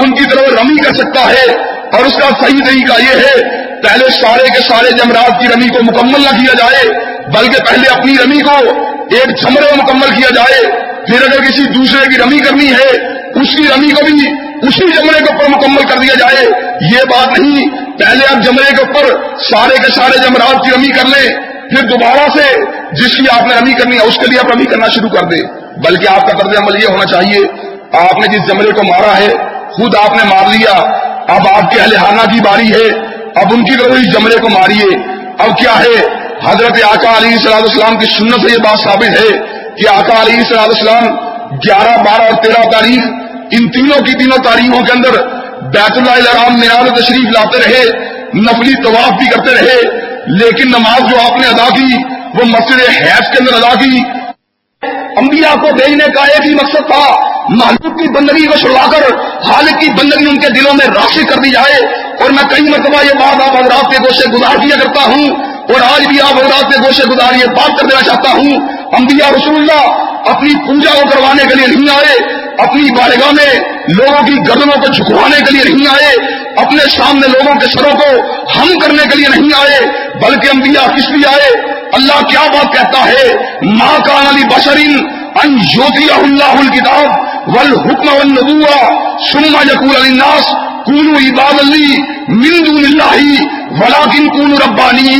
ان کی طرف رمی کر سکتا ہے۔ اور اس کا صحیح طریقہ یہ ہے پہلے سارے کے سارے جمرات کی رمی کو مکمل نہ کیا جائے، بلکہ پہلے اپنی رمی کو ایک جمرے میں مکمل کیا جائے۔ پھر اگر کسی دوسرے کی رمی کرنی ہے، اس کی رمی کو بھی اسی جمرے کے اوپر مکمل کر دیا جائے۔ یہ بات نہیں، پہلے آپ جمرے کے اوپر سارے کے سارے جمرات کی رمی کر لیں، پھر دوبارہ سے جس کی آپ نے رمی کرنی ہے، اس کے لیے آپ رمی کرنا شروع کر دیں۔ بلکہ آپ کا طرز عمل یہ ہونا چاہیے، آپ نے جس جمرے کو مارا ہے، خود آپ نے مار لیا۔ اب آپ کے اہل کی باری ہے۔ اب ان کی طرف اس جمرے کو ماریے۔ اب کیا ہے؟ حضرت آقا علی صلاح السلام کی سنت سے یہ بات ثابت ہے کہ آقا علی صلاح السلام گیارہ، بارہ اور تیرہ تاریخ، ان تینوں کی تینوں تاریخوں کے اندر بیت اللہ الرام میران تشریف لاتے رہے، نفلی طواف بھی کرتے رہے، لیکن نماز جو آپ نے ادا کی، وہ مسجد حیض کے اندر ادا کی۔ انبیاء کو بھیجنے کا ایک ہی مقصد تھا محبوب کی بندگی کو چھڑوا کر، خالق کی بندگی ان کے دلوں میں راشی کر دی جائے۔ اور میں کئی مرتبہ یہ بات آپ حضرات کے گوشے گزار دیا کرتا ہوں اور آج بھی آپ حضرات کے گوشے گزار یہ بات کر دینا چاہتا ہوں۔ انبیاء رسول اللہ اپنی پوجا کو کروانے کے لیے نہیں آئے، اپنی بارگاہ میں لوگوں کی گردنوں کو جھکوانے کے لیے نہیں آئے، اپنے سامنے لوگوں کے سروں کو ہم کرنے کے لیے نہیں آئے، بلکہ انبیاء کس لیے آئے؟ اللہ کیا بات کہتا ہے؟ ماں کان علی بشرین ان جوتی اللہ الکتاب ول حکم ونبوا سما یقول علی ناس کونو عباد علی من دون اللہ ولیکن کونو ربانی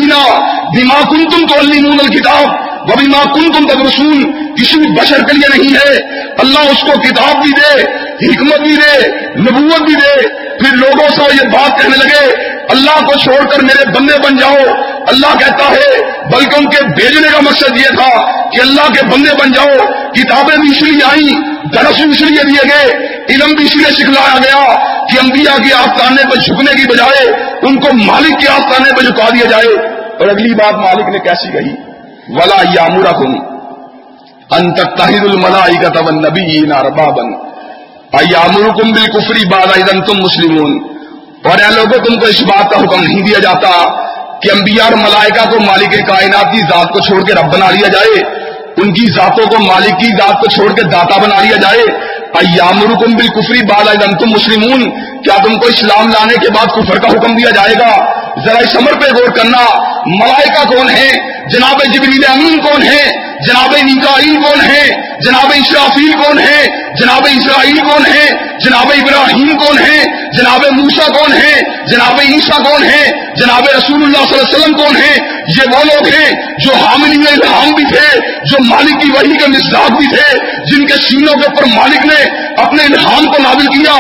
بما کنتم تعلمون الکتاب وبما کنتم تدرسون، کسی بھی بشر کے لیے نہیں ہے۔ اللہ اس کو کتاب بھی دے، حکمت بھی دے، نبوت بھی دے۔ پھر لوگوں سے یہ بات کہنے لگے، اللہ کو چھوڑ کر میرے بندے بن جاؤ۔ اللہ کہتا ہے، بلکہ ان کے بھیجنے کا مقصد یہ تھا کہ اللہ کے بندے بن جاؤ، کتابیں بھی اس لیے آئیں درس بھی اس لیے دیے گئے، علم بھی اس لیے سکھلایا گیا کہ انبیاء کی آستانے پر جھکنے کی بجائے ان کو مالک کے آستانے پر جھکا دیا جائے۔ اور اگلی بات مالک نے کیسی کہی؟ ولا یامورا کن انت تحید الملائی کا تب نبی ناربا بن ایامر کم بال کفری بالا تم مسلم اور اے لوگوں، تم کو اس بات کا حکم نہیں دیا جاتا کہ انبیاء اور ملائکہ کو مالک کائنات کی ذات کو چھوڑ کے رب بنا لیا جائے، ان کی ذاتوں کو مالک کی ذات کو چھوڑ کے داتا بنا لیا جائے۔ ایامرکم بالکفری بعد اذا تم مسلمون، کیا تم کو اسلام لانے کے بعد کفر کا حکم دیا جائے گا؟ ذرا اس عمر پہ غور کرنا، ملائکہ کون ہے جناب جبریل امین کون ہے جناب نیکائیل کون ہے جناب اسرافیل کون ہے جناب اسرائیل کون ہے جناب ابراہیم کون ہے جناب موسا کون ہے جناب عیسیٰ کون ہے جناب رسول اللہ صلی اللہ علیہ وسلم کون ہے یہ وہ لوگ ہیں جو حاملی الہام بھی تھے، جو مالک کی وحی کے مزاج بھی تھے، جن کے سینوں کے اوپر مالک نے اپنے الہام کو نابل کیا،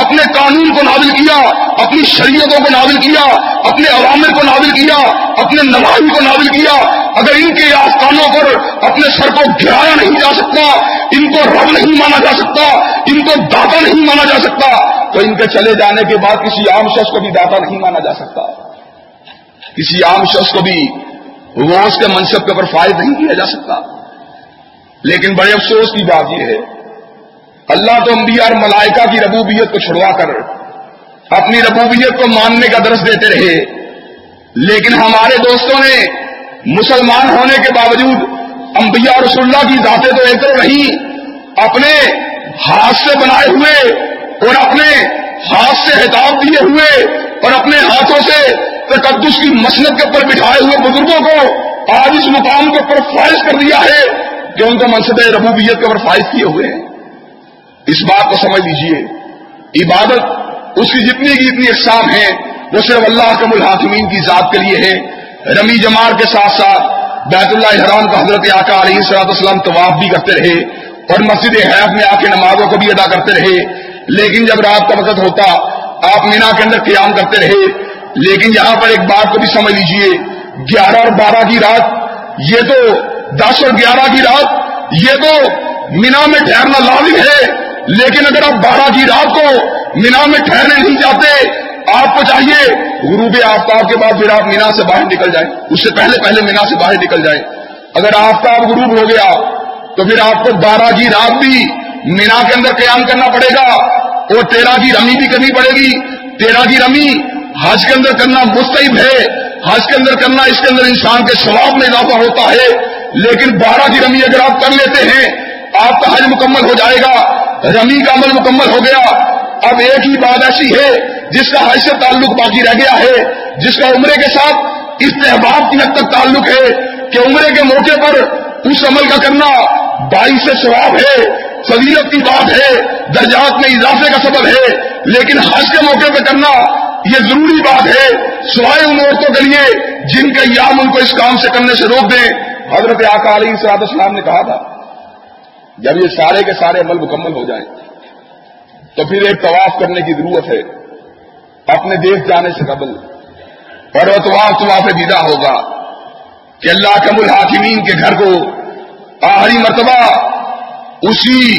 اپنے قانون کو نابل کیا، اپنی شریعتوں کو نابل کیا، اپنے عوامر کو نابل کیا، اپنے نواحی کو نابل کیا۔ اگر ان کے آستانوں پر اپنے سر کو گرایا نہیں جا سکتا ان کو رب نہیں مانا جا سکتا، ان کو داتا نہیں مانا جا سکتا۔ تو ان کے چلے جانے کے بعد کسی عام شخص کو بھی داتا نہیں مانا جا سکتا۔ کسی عام شخص کو بھی روز کے منصب کے اوپر فائد نہیں کیا جا سکتا۔ لیکن بڑے افسوس کی بات یہ ہے، اللہ تو انبیاء اور ملائکہ کی ربوبیت کو چھڑوا کر اپنی ربوبیت کو ماننے کا درس دیتے رہے۔ لیکن ہمارے دوستوں نے مسلمان ہونے کے باوجود انبیاء رسول اللہ کی ذاتیں تو ایک نہیں اپنے ہاتھ سے بنائے ہوئے اور اپنے ہاتھ سے حتاب دیے ہوئے اور اپنے ہاتھوں سے تقدس کی مسنت کے اوپر بٹھائے ہوئے بزرگوں کو آج اس مقام کے اوپر فائز کر دیا ہے کہ ان کا منصب ربوبیت کے اوپر فائز کیے ہوئے ہیں۔ اس بات کو سمجھ لیجیے، عبادت اس کی جتنی کی اتنی اقسام ہیں، وہ صرف اللہ کم الحاکمین کی ذات کے لیے ہے رمی جمار کے ساتھ ساتھ بیت اللہ حرام کا حضرت آقا علیہ صلاحت اسلام طواف بھی کرتے رہے اور مسجد حیف میں آ کے نمازوں کو بھی ادا کرتے رہے۔ لیکن جب رات کا وقت ہوتا، آپ مینا کے اندر قیام کرتے رہے۔ لیکن یہاں پر ایک بات کو بھی سمجھ لیجیے، گیارہ اور بارہ کی رات، یہ تو دس اور گیارہ کی رات، یہ تو مینا میں ٹھہرنا لازم ہے۔ لیکن اگر آپ بارہ کی رات کو مینا میں ٹھہرنے نہیں جاتے آپ کو چاہیے غروب آفتاب کے بعد پھر آپ مینا سے باہر نکل جائیں۔ اس سے پہلے پہلے مینا سے باہر نکل جائیں۔ اگر آفتاب غروب ہو گیا، تو پھر آپ کو بارہ کی رات بھی مینا کے اندر قیام کرنا پڑے گا اور تیرہ کی رمی بھی کرنی پڑے گی۔ تیرہ کی رمی حج کے اندر کرنا مستعب ہے۔ حج کے اندر کرنا اس کے اندر انسان کے ثواب میں اضافہ ہوتا ہے۔ لیکن بارہ کی رمی اگر آپ کر لیتے ہیں، آپ کا حج مکمل ہو جائے گا۔ رمی کا عمل مکمل ہو گیا۔ اب ایک ہی بات ایسی ہے جس کا حج سے تعلق باقی رہ گیا ہے، جس کا عمرے کے ساتھ استحباب کی حد تک تعلق ہے کہ عمرے کے موقع پر اس عمل کا کرنا باعث سے ثواب ہے، فضیلت کی بات ہے، درجات میں اضافے کا سبب ہے، لیکن حج کے موقع پہ کرنا یہ ضروری بات ہے۔ سوائے ان عورتوں کے لیے جن کے یام ان کو اس کام سے کرنے سے روک دیں۔ حضرت آقا علیہ صلاح السلام نے کہا تھا، جب یہ سارے کے سارے عمل مکمل ہو جائیں تو پھر ایک طواف کرنے کی ضرورت ہے۔ اپنے دیش جانے سے قبل۔ اور وہ طواف طواف دیدا ہوگا کہ اللہ کم الحاکمین کے گھر کو آخری مرتبہ اسی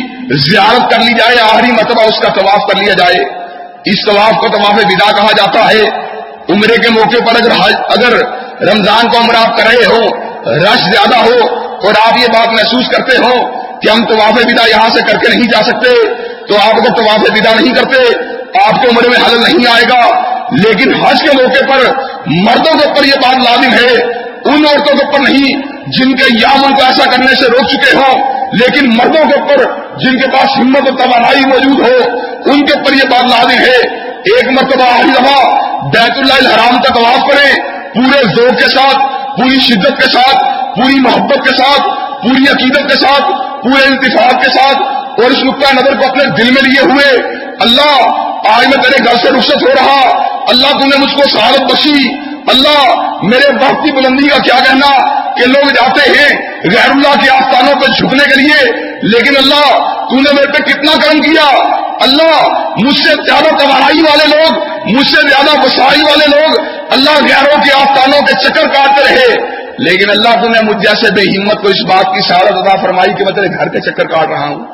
زیارت کر لی جائے، آخری مرتبہ اس کا طواف کر لیا جائے۔ اس طواف کو طواف ودا کہا جاتا ہے۔ عمرے کے موقع پر اگر اگر رمضان کو عمر آپ کر رہے ہو رش زیادہ ہو اور آپ یہ بات محسوس کرتے ہو کہ ہم طواف ودا یہاں سے کر کے نہیں جا سکتے، تو آپ اگر طواف ودا نہیں کرتے آپ کے عمر میں حل نہیں آئے گا۔ لیکن حج کے موقع پر مردوں کے اوپر یہ بات لازم ہے۔ ان عورتوں کے اوپر نہیں، جن کے یام ان کو ایسا کرنے سے روک چکے ہوں۔ لیکن مردوں کے اوپر جن کے پاس ہمت و توانائی موجود ہو، ان کے اوپر یہ بات لازم ہے۔ ایک مرتبہ آخری دفعہ بیت اللہ الحرام کا طواف کریں۔ پورے ذوق کے ساتھ، پوری شدت کے ساتھ، پوری محبت کے ساتھ، پوری عقیدت کے ساتھ، پورے انتفاق کے ساتھ اور اس نقطۂ نظر کو اپنے دل میں لیے ہوئے۔ اللہ آج میں تیرے گھر سے رخصت ہو رہا اللہ تو نے مجھ کو سہارت بخشی۔ اللہ، میرے وقت کی بلندی کا کیا کہنا؟ کہ لوگ جاتے ہیں غیر اللہ کے آستانوں پہ جھکنے کے لیے۔ لیکن اللہ، تو نے میرے پہ کتنا کرم کیا؟ اللہ، مجھ سے زیادہ توانائی والے لوگ، مجھ سے زیادہ وسائی والے لوگ اللہ غیروں کے آستانوں کے چکر کاٹتے رہے۔ لیکن اللہ تو نے مجھ جیسے بے ہمت کو اس بات کی سہارت ادا فرمائی کہ میں تیرے گھر کے چکر کاٹ رہا ہوں۔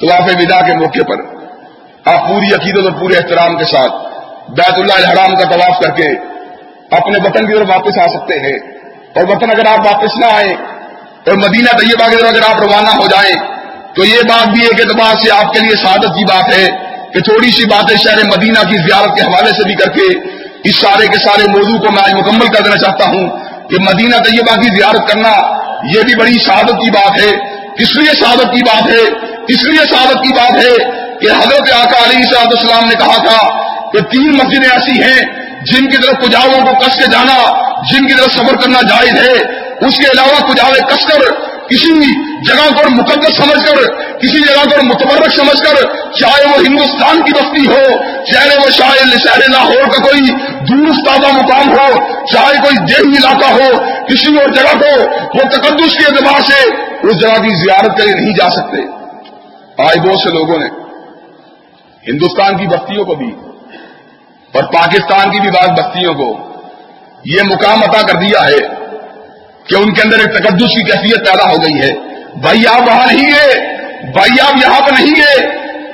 تو آپ ودا کے موقع پر۔ آپ پوری عقیدت اور پورے احترام کے ساتھ بیت اللہ الحرام کا طواف کر کے اپنے وطن کی طرف واپس آ سکتے ہیں اور وطن اگر آپ واپس نہ آئیں اور مدینہ طیبہ کی طرف اگر آپ روانہ ہو جائیں، تو یہ بات بھی ایک اعتبار سے آپ کے لیے سعادت کی بات ہے کہ تھوڑی سی باتیں شہر مدینہ کی زیارت کے حوالے سے بھی کر کے اس سارے کے سارے موضوع کو میں آج مکمل کر دینا چاہتا ہوں کہ مدینہ طیبہ کی زیارت کرنا یہ بھی بڑی شہادت کی بات ہے، کس لیے شہادت کی بات ہے اس لیے شہادت کی بات ہے کہ حضرت آقا علیہ صاحب السلام نے کہا تھا کہ تین مسجدیں ایسی ہیں جن کی طرف پجاؤں کو کس کے جانا، جن کی طرف سفر کرنا جائز ہے، اس کے علاوہ پجاوے کس کر کسی جگہ پر مقدس سمجھ کر، کسی جگہ پر متبرک سمجھ کر، چاہے وہ ہندوستان کی بستی ہو، چاہے وہ شاید شہر لاہور کا کوئی دور استادہ مقام ہو، چاہے کوئی دیہی علاقہ ہو، کسی اور جگہ کو وہ تقدس کے اعتبار سے اس جگہ کی زیارت کرے نہیں جا سکتے۔ آج بہت سے لوگوں نے ہندوستان کی بستیوں کو بھی اور پاکستان کی بھی بعض بستیوں کو یہ مقام عطا کر دیا ہے کہ ان کے اندر ایک تقدس کی کیفیت پیدا ہو گئی ہے۔ بھائی آپ وہاں نہیں گئے بھائی آپ یہاں پہ نہیں گئے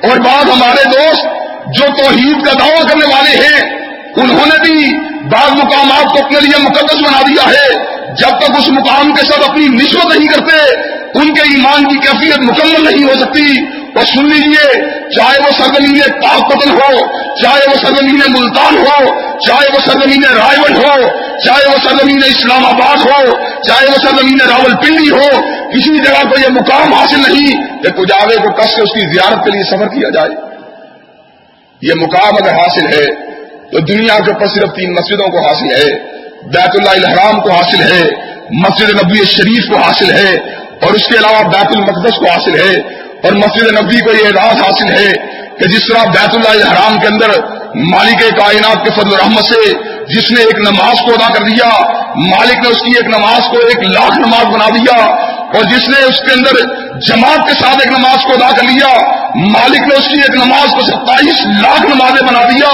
اور بعض ہمارے دوست جو توحید کا دعویٰ کرنے والے ہیں، انہوں نے بھی بعض مقامات کو اپنے لیے مقدس بنا دیا ہے۔ جب تک اس مقام کے ساتھ اپنی نسبت نہیں کرتے، ان کے ایمان کی کیفیت مکمل نہیں ہو سکتی۔ اور سن لیجیے چاہے وہ سرزمین پاک پتن ہو چاہے وہ سرزمین ملتان ہو چاہے وہ سرزمین رائے گنج ہو چاہے وہ سرزمین اسلام آباد ہو چاہے وہ سرزمین راول پنڈی ہو، کسی جگہ کو یہ مقام حاصل نہیں، کہ پجاوے کو کس کے اس کی زیارت کے لیے سفر کیا جائے۔ یہ مقام اگر حاصل ہے، تو دنیا کے اوپر صرف تین مسجدوں کو حاصل ہے، بیت اللہ الحرام کو حاصل ہے، مسجد نبی شریف کو حاصل ہے، اور اس کے علاوہ بیت المقدس کو حاصل ہے۔ اور مسجد نبی کو یہ اعزاز حاصل ہے کہ جس طرح بیت اللہ الحرام کے اندر مالک کائنات کے فضل رحمت سے جس نے ایک نماز کو ادا کر دیا، مالک نے اس کی ایک نماز کو ایک لاکھ نماز بنا دیا اور جس نے اس کے اندر جماعت کے ساتھ ایک نماز کو ادا کر لیا، مالک نے اس کی ایک نماز کو ستائیس لاکھ نمازیں بنا دیا۔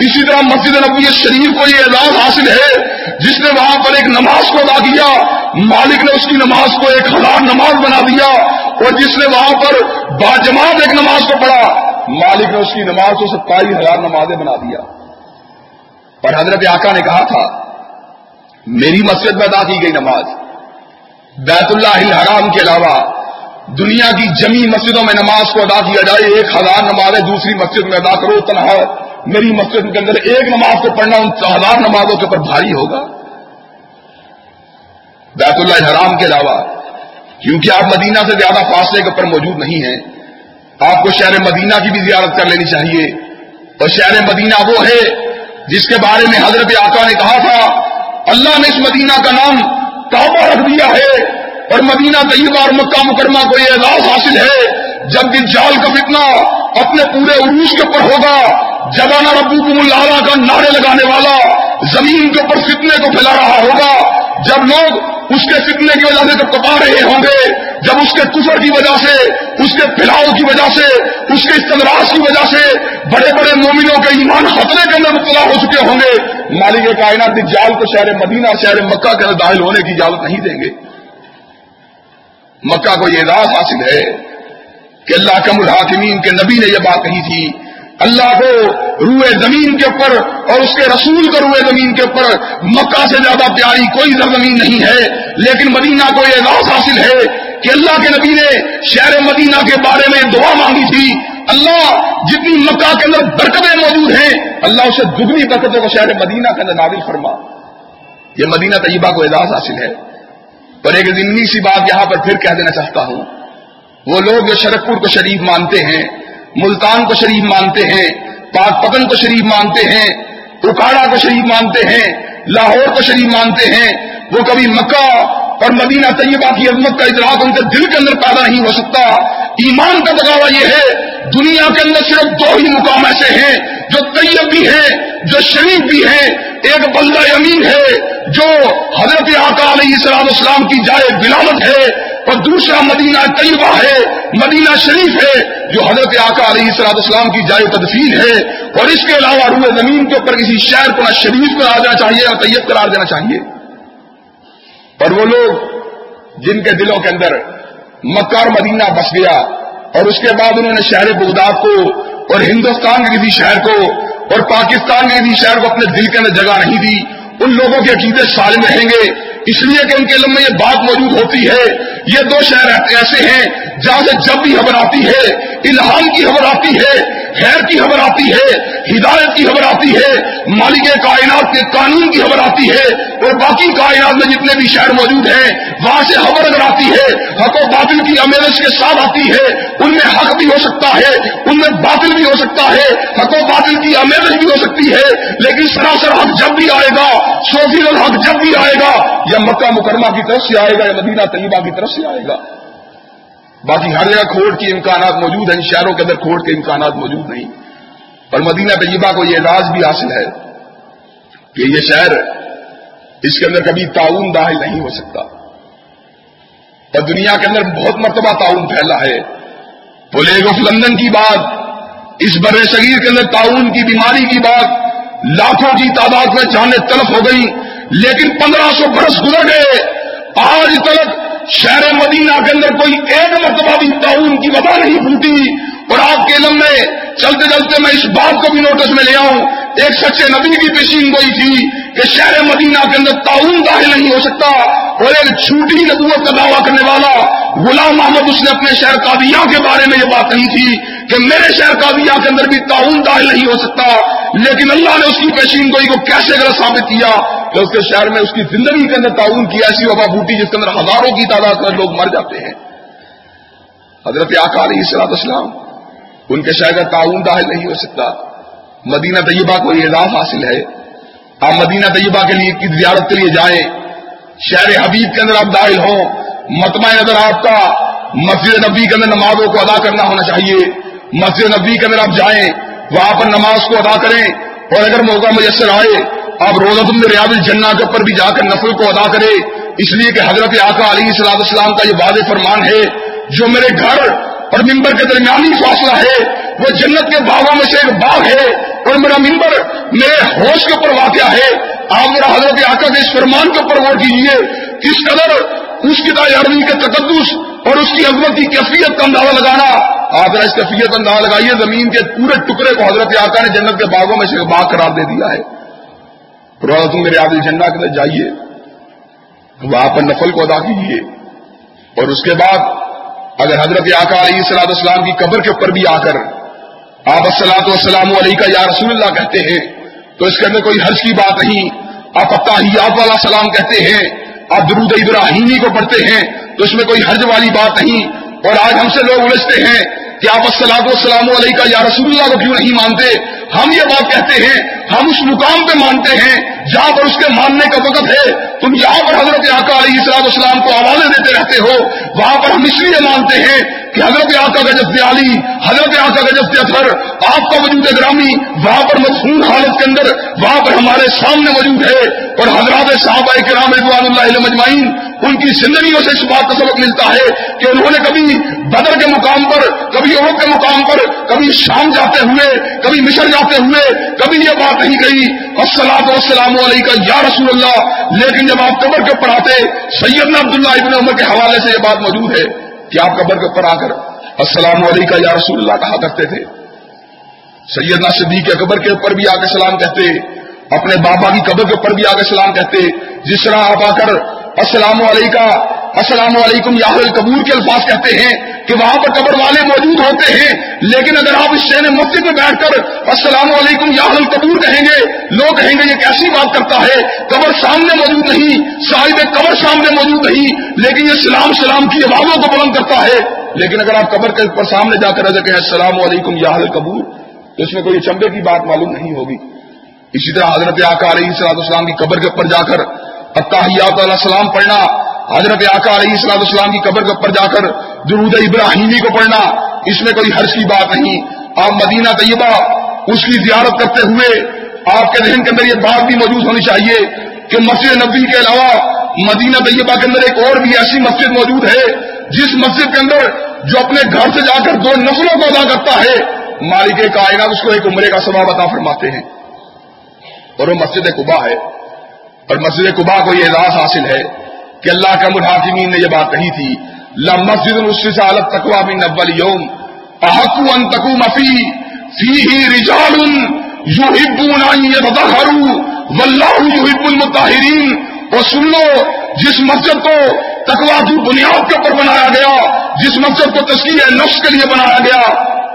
اسی طرح مسجد نبی شریف کو یہ اعزاز حاصل ہے، جس نے وہاں پر ایک نماز کو ادا کیا، مالک نے اس کی نماز کو ایک ہزار نماز بنا دیا۔ اور جس نے وہاں پر باجماعت ایک نماز کو پڑھا، مالک نے اس کی نماز کو ستائیس ہزار نمازیں بنا دیا۔ پر حضرت آقا نے کہا تھا، میری مسجد میں ادا کی گئی نماز، بیت اللہ الحرام کے علاوہ دنیا کی جمی مسجدوں میں نماز کو ادا کیا جائے، ایک ہزار نمازیں دوسری مسجد میں ادا کرو تنہا میری مسجد کے اندر ایک نماز کو پڑھنا ان ہزار نمازوں کے اوپر بھاری ہوگا۔ بیت اللہ حرام کے علاوہ کیونکہ آپ مدینہ سے زیادہ فاصلے کے اوپر موجود نہیں ہیں۔ آپ کو شہر مدینہ کی بھی زیارت کر لینی چاہیے۔ اور شہر مدینہ وہ ہے جس کے بارے میں حضرت آقا نے کہا تھا، اللہ نے اس مدینہ کا نام کعبہ رکھ دیا ہے۔ اور مدینہ طیبہ اور مکہ مکرمہ کو یہ اعزاز حاصل ہے۔ جب جال کا فتنہ اپنے پورے عروج کے اوپر ہوگا جبانا ربو اللہ کا نعرے لگانے والا زمین کے اوپر فتنے کو پھیلا رہا ہوگا۔ جب لوگ اس کے فتنے کی وجہ سے جب کپا رہے ہوں گے، جب اس کے کفر کی وجہ سے، اس کے پھیلاؤ کی وجہ سے، اس کے استدراج کی وجہ سے بڑے بڑے مومنوں کے ایمان خطرے کے اندر مبتلا ہو چکے ہوں گے، مالک کائنات جال کو شہر مدینہ، شہر مکہ کے اندر داخل ہونے کی اجازت نہیں دیں گے۔ مکہ کو یہ اعزاز حاصل ہے کہ اللہ کم الحاکمین کے نبی نے یہ بات کہی تھی۔ اللہ کو روئے زمین کے اوپر اور اس کے رسول کو روئے زمین کے اوپر مکہ سے زیادہ پیاری کوئی زمین نہیں ہے، لیکن مدینہ کو یہ اعزاز حاصل ہے کہ اللہ کے نبی نے شہر مدینہ کے بارے میں دعا مانگی تھی۔ اللہ جتنی مکہ کے اندر برکتیں موجود ہیں، اللہ اسے دگنی برکتوں کو شہر مدینہ کے اندر نازل فرما۔ یہ مدینہ طیبہ کو اعزاز حاصل ہے۔ پر ایک ضمنی سی بات یہاں پر پھر کہہ دینا چاہتا ہوں۔ وہ لوگ جو شرک پور کو شریف مانتے ہیں ملتان کو شریف مانتے ہیں، پاک پتن کو شریف مانتے ہیں، اکاڑا کو شریف مانتے ہیں، لاہور کو شریف مانتے ہیں۔ وہ کبھی مکہ اور مدینہ طیبہ کی عظمت کا اطلاع ان کے دل کے اندر پیدا نہیں ہو سکتا۔ ایمان کا بگاوا یہ ہے، دنیا کے اندر صرف دو ہی مقام ایسے ہیں، جو طیب بھی ہیں، جو شریف بھی ہیں۔ ایک بلدہ امین ہے، جو حضرت آقا علیہ السلام اسلام کی جائے بلامت ہے۔ اور دوسرا مدینہ طیبہ ہے، مدینہ شریف ہے، جو حضرت آقا علیہ السلام اسلام کی جائے تدفین ہے۔ اور اس کے علاوہ روئے زمین کے اوپر کسی شہر کو نہ شریف قرار دینا چاہیے، نہ طیب قرار دینا چاہیے۔ اور وہ لوگ جن کے دلوں کے اندر مکہ اور مدینہ بس گیا، اور اس کے بعد انہوں نے شہر بغداد کو اور ہندوستان کے کسی شہر کو اور پاکستان کے کسی شہر کو اپنے دل کے اندر جگہ نہیں دی۔ ان لوگوں کے عقیدے سالم رہیں گے، اس لیے کہ ان کے علم میں یہ بات موجود ہوتی ہے یہ دو شہر ایسے ہیں جہاں سے جب بھی خبر آتی ہے، الہام کی خبر آتی ہے خیر کی خبر آتی ہے، ہدایت کی خبر آتی ہے، مالک کائنات کے قانون کی خبر آتی ہے، اور باقی کائنات میں جتنے بھی شہر موجود ہیں، وہاں سے خبر اگر آتی ہے، حق و باطل کی امیرش کے ساتھ آتی ہے، ان میں حق بھی ہو سکتا ہے، ان میں باطل بھی ہو سکتا ہے، حق و باطل کی امیرش بھی ہو سکتی ہے، لیکن سراسر حق جب بھی آئے گا، سوفی الحق جب بھی آئے گا، یا مکہ مکرمہ کی طرف سے آئے گا، یا مدینہ طیبہ کی طرف سے آئے گا۔ باقی ہر جگہ کھوٹ کے امکانات موجود ہیں ان شہروں کے اندر کھوٹ کے امکانات موجود نہیں۔ اور مدینہ طیبہ کو یہ اعزاز بھی حاصل ہے کہ یہ شہر اس کے اندر کبھی تعاون داخل نہیں ہو سکتا۔ اور دنیا کے اندر بہت مرتبہ تعاون پھیلا ہے۔ پولیگ آف لندن کی بات، اس بر صغیر کے اندر تعاون کی، بیماری کی بات، لاکھوں کی تعداد میں جانے تلف ہو گئی لیکن پندرہ سو برس گزر گئے۔ آج تک شہر مدینہ کے اندر کوئی ایک مرتبہ بھی تعاون کی وبا نہیں پھوٹی اور آپ کے علم میں چلتے چلتے میں اس بات کو بھی نوٹس میں لے آؤں۔ ایک سچے نبی کی پیشین گوئی تھی کہ شہر مدینہ کے اندر تعاون داخل نہیں ہو سکتا۔ اور ایک چھوٹی نبوت کا دعویٰ کرنے والا غلام محمد اس نے اپنے شہر قادیہ کے بارے میں یہ بات کہی تھی کہ میرے شہر قادیہ کے اندر بھی تعاون داخل نہیں ہو سکتا۔ لیکن اللہ نے اس کی پیشین گوئی کو کیسے غلط ثابت کیا؟ کہ اس کے شہر میں اس کی زندگی کے اندر تعاون کی ایسی وبا بوٹی جس کے اندر ہزاروں کی تعداد میں لوگ مر جاتے ہیں۔ حضرت آکار علیہ اسلام ان کے شہر کا تعاون داخل نہیں ہو سکتا۔ مدینہ طیبہ کو یہ اعزاز حاصل ہے۔ آپ مدینہ طیبہ کے لیے کی زیارت کے لیے جائیں۔ شہر حبیب کے اندر آپ داخل ہوں۔ متمع نظر آپ کا، مسجد نبی کے اندر نمازوں کو ادا کرنا ہونا چاہیے۔ مسجد نبی کے اندر آپ جائیں، وہاں پر نماز کو ادا کریں۔ اور اگر موقع میسر آئے آپ روزہ تم ریاض الجنہ کے اوپر بھی جا کر نفل کو ادا کرے، اس لیے کہ حضرت آقا علی صلاح السلام کا یہ واضح فرمان ہے، جو میرے گھر اور ممبر کے درمیانی فاصلہ ہے، وہ جنت کے باغوں میں سے ایک باغ ہے اور میرا ممبر میرے ہوش کے اوپر واقع ہے۔ آپ میرا حضرت آقا کے اس فرمان کے اوپر غور کیجیے کس قدر اس کی تیاری کے تقدس اور اس کی عظمت کی کیفیت کا اندازہ لگانا۔ آپ اس کیفیت کا اندازہ لگائیے، زمین کے پورے ٹکڑے کو حضرت آقا نے جنت کے باغوں میں سے ایک باغ قرار دے دیا ہے۔ تم میرے عادل جنڈا کے اندر جائیے۔ وہاں پر نفل کو ادا کیجیے۔ اور اس کے بعد اگر حضرت آقا علیہ السلاط اسلام کی قبر کے اوپر بھی آ کر آپ السلاط والسلام علیہ کا یا رسول اللہ کہتے ہیں، تو اس کے اندر کوئی حرض کی بات نہیں۔ آپ اتحیات والا سلام کہتے ہیں، آپ درود ابراہیمی کو پڑھتے ہیں، تو اس میں کوئی حرج والی بات نہیں۔ اور آج ہم سے لوگ الجھتے ہیں کہ آپ السلاط والسلام علیہ کا یا رسول اللہ کو کیوں نہیں مانتے؟ ہم یہ بات کہتے ہیں، ہم اس مقام پہ مانتے ہیں، جہاں پر اس کے ماننے کا وقت ہے۔ تم جہاں پر حضرت آقا علیہ السلام اسلام کو حوالے دیتے رہتے ہو، وہاں پر ہم اس لیے مانتے ہیں کہ حضرت آقا کا جفت علی، حضرت آقا کا جفت اثر، آپ کا وجود گرامی، وہاں پر مضمون حالت کے اندر، وہاں پر ہمارے سامنے موجود ہے۔ اور حضرات صحابہ کرام رضوان اللہ مجمعین، ان کی زندگیوں سے اس بات کا سبق ملتا ہے کہ انہوں نے کبھی بدر کے مقام پر، کبھی عہد کے مقام پر، کبھی شام جاتے ہوئے، کبھی مشر جاتے آتے ہوئے، کبھی یہ بات نہیں کہی السلام والسلام علیہ کا یا رسول اللہ، لیکن جب آپ قبر کے اوپر آتے، سیدنا عبداللہ ابن عمر کے حوالے سے یہ بات موجود ہے کہ آپ قبر کے اوپر آ کر السلام علیہ کا یا رسول اللہ کہا کرتے تھے۔ سیدنا صدیق قبر کے اوپر بھی آ کے سلام کہتے، اپنے بابا کی قبر کے اوپر بھی آ کے سلام کہتے، جس طرح آپ آ کر السلام علیکم السلام علیکم، یا قبور کے الفاظ کہتے ہیں کہ وہاں پر قبر والے موجود ہوتے ہیں، لیکن اگر آپ اس شہر مسجد میں بیٹھ کر السلام علیکم، یا قبور کہیں گے، لوگ کہیں گے یہ کیسی بات کرتا ہے؟ قبر سامنے موجود نہیں، صاحب قبر سامنے موجود نہیں، لیکن یہ سلام سلام کی آوازوں کو بلند کرتا ہے۔ لیکن اگر آپ قبر کے اوپر سامنے جا کر کہیں السلام علیکم، یا قبور تو اس میں کوئی چمبے کی بات معلوم نہیں ہوگی۔ اسی طرح حضرت آکا علیہ صلاح السلام کی قبر کے اوپر جا کر اتحیات علیہ السلام پڑھنا، حضرت آقا علیہ السلام السلام کی قبر کے اوپر جا کر درود ابراہیمی کو پڑھنا، اس میں کوئی حرض کی بات نہیں۔ آپ مدینہ طیبہ اس کی زیارت کرتے ہوئے آپ کے ذہن کے اندر یہ بات بھی موجود ہونی چاہیے کہ مسجد نبی کے علاوہ مدینہ طیبہ کے اندر ایک اور بھی ایسی مسجد موجود ہے، جس مسجد کے اندر جو اپنے گھر سے جا کر دو نسلوں کو ادا کرتا ہے، مالک کائنات اس کو ایک عمرے کا سباب عطا فرماتے ہیں۔ اور وہ مسجد قبا ہے۔ اور مسجد قبا کو یہ اعزاز حاصل ہے کہ اللہ کا ملحاظمین نے یہ بات کہی تھی، لا مسجد عالت تکوا من اول یوم احکو ان تکو مفی فی ہی رجال یحبون ان یتطہروا واللہ یحب المطہرین اور سن لو، جس مسجد کو تکوا کی بنیاد کے اوپر بنایا گیا، جس مسجد کو تشکیل نفس کے لیے بنایا گیا،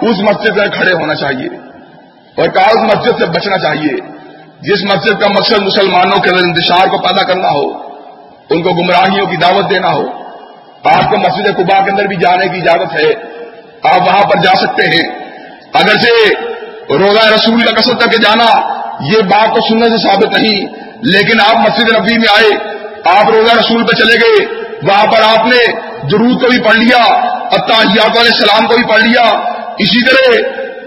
اس مسجد میں کھڑے ہونا چاہیے اور کہا اس مسجد سے بچنا چاہیے۔ جس مسجد کا مقصد مسلمانوں کے اندر انتشار کو پیدا کرنا ہو، ان کو گمراہیوں کی دعوت دینا ہو، آپ کو مسجد قبا کے اندر بھی جانے کی اجازت ہے، آپ وہاں پر جا سکتے ہیں۔ اگر سے روزہ رسول کا کثرت کر کے جانا یہ بات تو سننے سے ثابت نہیں، لیکن آپ مسجد نبی میں آئے، آپ روزہ رسول پہ چلے گئے، وہاں پر آپ نے درود کو بھی پڑھ لیا اتحیات علیہ السلام کو بھی پڑھ لیا۔ اسی طرح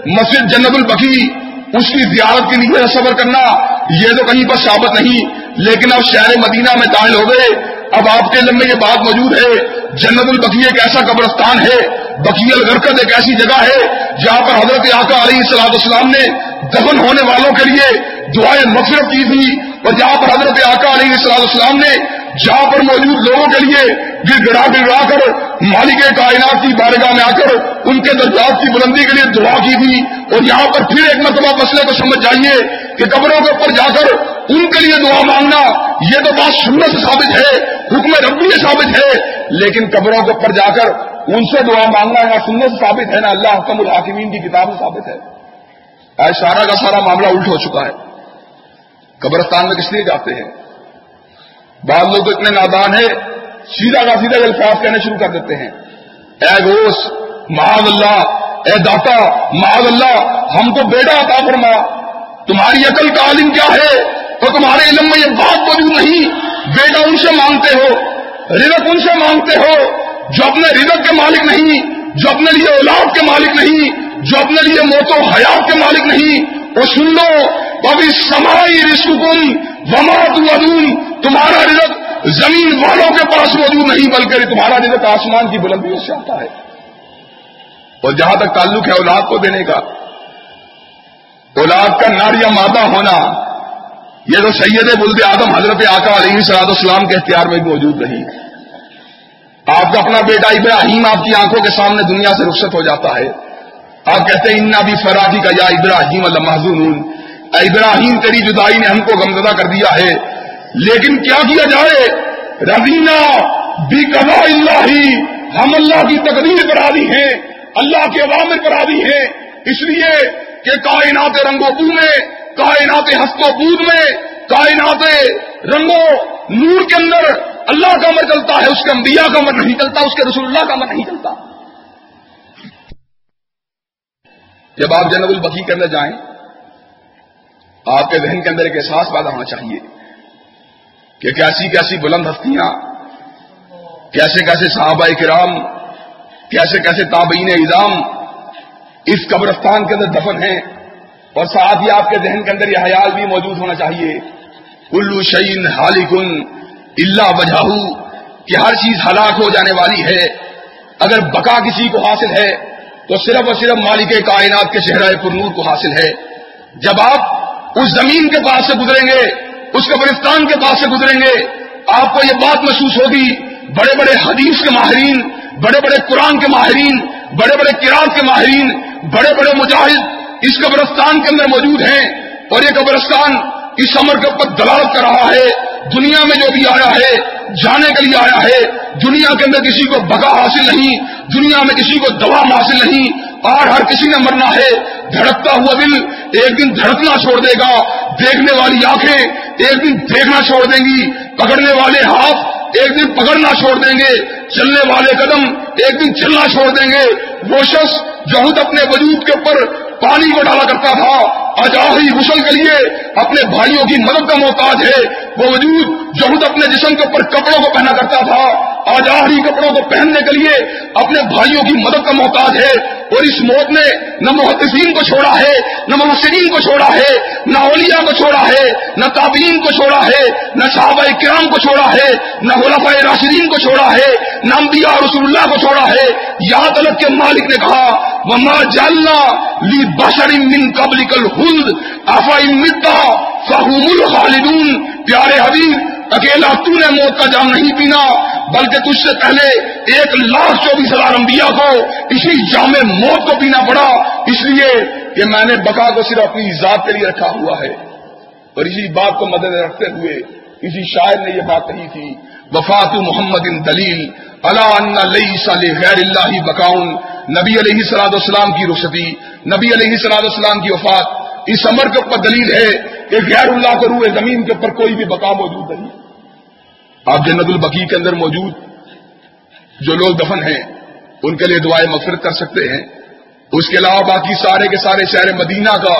مسجد جنت البقی اس کی زیارت کے لیے صبر کرنا، یہ تو کہیں پر ثابت نہیں۔ لیکن اب شہر مدینہ میں داخل ہو گئے۔ اب آپ کے علم میں یہ بات موجود ہے۔ جنت البقی ایک ایسا قبرستان ہے۔ بقی الغرکت ایک ایسی جگہ ہے جہاں پر حضرت آقا علیہ السلاط اسلام نے دفن ہونے والوں کے لیے دعائیں مغفرت کی تھی۔ اور جہاں پر حضرت آقا علیہ السلاط اسلام نے، جہاں پر موجود لوگوں کے لیے گر گڑا گڑا کر مالک کائنات کی بارگاہ میں آ کر ان کے درجات کی بلندی کے لیے دعا کی تھی اور یہاں پر پھر ایک مرتبہ مسئلے کو سمجھ جائیے کہ قبروں کے اوپر جا کر ان کے لیے دعا مانگنا، یہ تو بات سننے سے ثابت ہے، حکم ربی سے ثابت ہے، لیکن قبروں کے اوپر جا کر ان سے دعا مانگنا یا سننے سے ثابت ہے نا اللہ حکم الحاکمین کی کتاب سے ثابت ہے۔ آج سارا کا سارا معاملہ الٹ ہو چکا ہے۔ قبرستان میں کس لیے جاتے ہیں؟ بعض لوگ اتنے نادان ہیں سیدھا کا سیدھا الفاظ کہنے شروع کر دیتے ہیں۔ اے گوش معاذ اللہ، اے داتا، معاذ اللہ، ہم کو بیٹا عطا فرما۔ تمہاری عقل کا عالم کیا ہے؟ تو تمہارے علم میں یہ بات موجود نہیں۔ بیٹا ان سے مانگتے ہو، رزق ان سے مانگتے ہو، جو اپنے رزق کے مالک نہیں، جو اپنے لیے اولاد کے مالک نہیں، جو اپنے لیے موت و حیات کے مالک نہیں۔ وہ سن لو کبھی سمائی رسکم وما تم تمہارا رزق زمین والوں کے پاس موجود نہیں، بلکہ تمہارا رزق آسمان کی بلندیوں سے آتا ہے۔ اور جہاں تک تعلق ہے اولاد کو دینے کا، اولاد کا نار یا مادہ ہونا، یہ تو سید بلد آدم حضرت آقا علیہ صلاح السلام کے اختیار میں موجود نہیں۔ آپ کا اپنا بیٹا ابراہیم آپ کی آنکھوں کے سامنے دنیا سے رخصت ہو جاتا ہے۔ آپ کہتے ہیں، انا بھی فراغی کا یا ابراہیم اللہ محضون ابراہیم، تیری جدائی نے ہم کو غمزدہ کر دیا ہے۔ لیکن کیا کیا جائے؟ روینہ بھی کما اللہ ہم اللہ کی تقدیر پر آدھی ہیں، اللہ کے عوامر پر آدھی ہیں۔ اس لیے کہ کائنات رنگو بو میں، کائنات ہست و بود میں، کائنات رنگو نور کے اندر اللہ کا عمر چلتا ہے، اس کے انبیاء کا عمر نہیں چلتا، اس کے رسول اللہ کا عمر نہیں چلتا۔ جب آپ جنب البقی کے اندر جائیں، آپ کے ذہن کے اندر ایک احساس پیدا ہونا چاہیے۔ کہ کیسی کیسی بلند ہستیاں کیسے کیسے صحابہ کرام کیسے کیسے تابعین اظام اس قبرستان کے اندر دفن ہیں اور ساتھ ہی آپ کے ذہن کے اندر یہ حیال بھی موجود ہونا چاہیے۔ کلو شعین حالی کن اللہ وجہ کہ ہر چیز ہلاک ہو جانے والی ہے۔ اگر بقا کسی کو حاصل ہے، تو صرف اور صرف مالک کائنات کے چہرہ پرنور کو حاصل ہے۔ جب آپ اس زمین کے پاس سے گزریں گے اس قبرستان کے پاس سے گزریں گے۔ آپ کو یہ بات محسوس ہوگی۔ بڑے بڑے حدیث کے ماہرین، بڑے بڑے قرآن کے ماہرین، بڑے بڑے کراط کے ماہرین، بڑے بڑے مجاہد اس قبرستان کے اندر موجود ہیں۔ اور یہ قبرستان اس عمر کے اوپر دلالت کر رہا ہے، دنیا میں جو بھی آیا ہے، جانے کے لیے آیا ہے، دنیا کے اندر کسی کو بگا حاصل نہیں، دنیا میں کسی کو دوا حاصل نہیں اور ہر کسی نے مرنا ہے، دھڑکتا ہوا دل ایک دن دھڑکنا چھوڑ دے گا، دیکھنے والی آنکھیں ایک دن دیکھنا چھوڑ دیں گی، پکڑنے والے ہاتھ ایک دن پکڑنا چھوڑ دیں گے، چلنے والے قدم ایک دن چلنا چھوڑ دیں گے۔ وہ شخص جو خود اپنے وجود کے اوپر پانی کو ڈالا کرتا تھا۔ آج آخری غسل کے لیے اپنے بھائیوں کی مدد کا محتاج ہے۔ وہ وجود جو اپنے جسم کے اوپر کپڑوں کو پہنا کرتا تھا۔ آج آخری کپڑوں کو پہننے کے لیے اپنے بھائیوں کی مدد کا محتاج ہے اور اس موت نے نہ محدثین کو چھوڑا ہے، نہ محسرین کو چھوڑا ہے، نہ اولیاء کو چھوڑا ہے، نہ تابعین کو چھوڑا ہے، نہ صحابہ کرام کو چھوڑا ہے، نہ غلفۂ راشدین کو چھوڑا ہے، نہ انبیاء رسول اللہ کو چھوڑا ہے۔ یہاں تلک کے مالک نے کہا، وما جالنا لی بشر من قبل کل ہند افائی متا فہوم الخالدون۔ پیارے حبیب اکیلا تو نے موت کا جام نہیں پینا، بلکہ تجھ سے پہلے ایک لاکھ چوبیس ہزار انبیاء کو اسی جام موت کو پینا پڑا۔ اس لیے کہ میں نے بقا کو صرف اپنی ذات کے لیے رکھا ہوا ہے۔ اور اسی بات کو مدد رکھتے ہوئے کسی شاعر نے یہ بات کہی تھی، وفات محمد ان دلیل اللہ غیر اللہ بکاؤن نبی علیہ سلاد السلام کی رخصتی، نبی علیہ سلاد السلام کی وفات۔ اس عمر کے اوپر دلیل ہے کہ غیر اللہ کو روئے زمین کے اوپر کوئی بھی بقا موجود نہیں۔ آپ جنت البقی کے اندر موجود جو لوگ دفن ہیں، ان کے لیے دعائیں مفرت کر سکتے ہیں۔ اس کے علاوہ باقی سارے کے سارے شہر مدینہ کا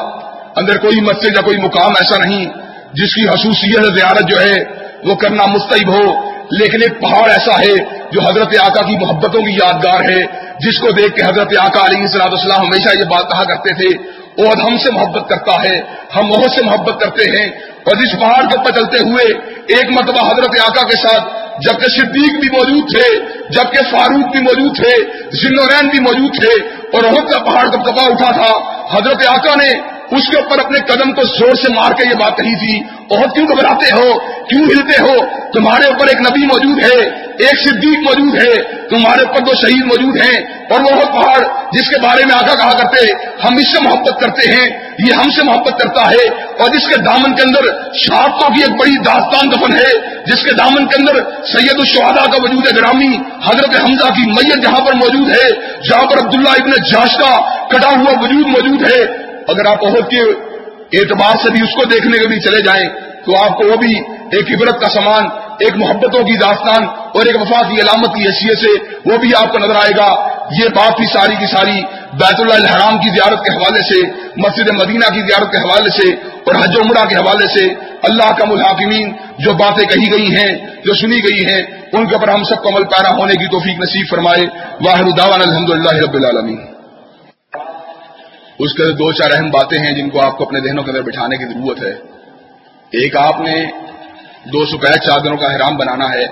اندر کوئی مسجد یا کوئی مقام ایسا نہیں جس کی خصوصیت زیارت جو ہے وہ کرنا مستعب ہو، لیکن ایک پہاڑ ایسا ہے جو حضرت آقا کی محبتوں کی یادگار ہے۔ جس کو دیکھ کے حضرت آقا علیہ صلاح السلام ہمیشہ یہ بات کہا کرتے تھے اور ہم سے محبت کرتا ہے، ہم وہ سے محبت کرتے ہیں۔ اور اس پہاڑ کے اوپر چلتے ہوئے ایک مرتبہ حضرت آقا کے ساتھ جبکہ صدیق بھی موجود تھے، جبکہ فاروق بھی موجود تھے ذنورین بھی موجود تھے، اور کا پہاڑ کب کپا اٹھا تھا، حضرت آقا نے اس کے اوپر اپنے قدم کو زور سے مار کے یہ بات کہی تھی۔ بہت کیوں گھبراتے ہو؟ کیوں ہلتے ہو؟ تمہارے اوپر ایک نبی موجود ہے، ایک صدیق موجود ہے، تمہارے اوپر دو شہید موجود ہیں، اور وہ پہاڑ، جس کے بارے میں آگاہ کہا کرتے، ہم اس سے محبت کرتے ہیں، یہ ہم سے محبت کرتا ہے، اور جس کے دامن کے اندر شہادتوں کی ایک بڑی داستان دفن ہے، جس کے دامن کے اندر سید الشہدا کا وجود گرامی حضرت حمزہ کی میت جہاں پر موجود ہے، جہاں پر عبداللہ ابن جاش کا کٹا ہوا وجود موجود ہے اگر آپ عہد کے اعتبار سے بھی اس کو دیکھنے کے لیے چلے جائیں تو آپ کو وہ بھی ایک عبرت کا سامان، ایک محبتوں کی داستان اور ایک وفا کی علامت کی حیثیت سے وہ بھی آپ کو نظر آئے گا۔ یہ بات بھی ساری کی ساری بیت اللہ الحرام کی زیارت کے حوالے سے، مسجد مدینہ کی زیارت کے حوالے سے اور حج عمرہ کے حوالے سے اللہ کا ملحاکمین جو باتیں کہی گئی ہیں، جو سنی گئی ہیں، ان کے اوپر ہم سب کو عمل پیرا ہونے کی توفیق نصیب فرمائے۔ واہر الداوان الحمد للہ رب العالمین۔ اس کے دو چار اہم باتیں ہیں جن کو آپ کو اپنے ذہنوں کے اندر بٹھانے کی ضرورت ہے۔ ایک، آپ نے دو سفید چادروں کا احرام بنانا ہے۔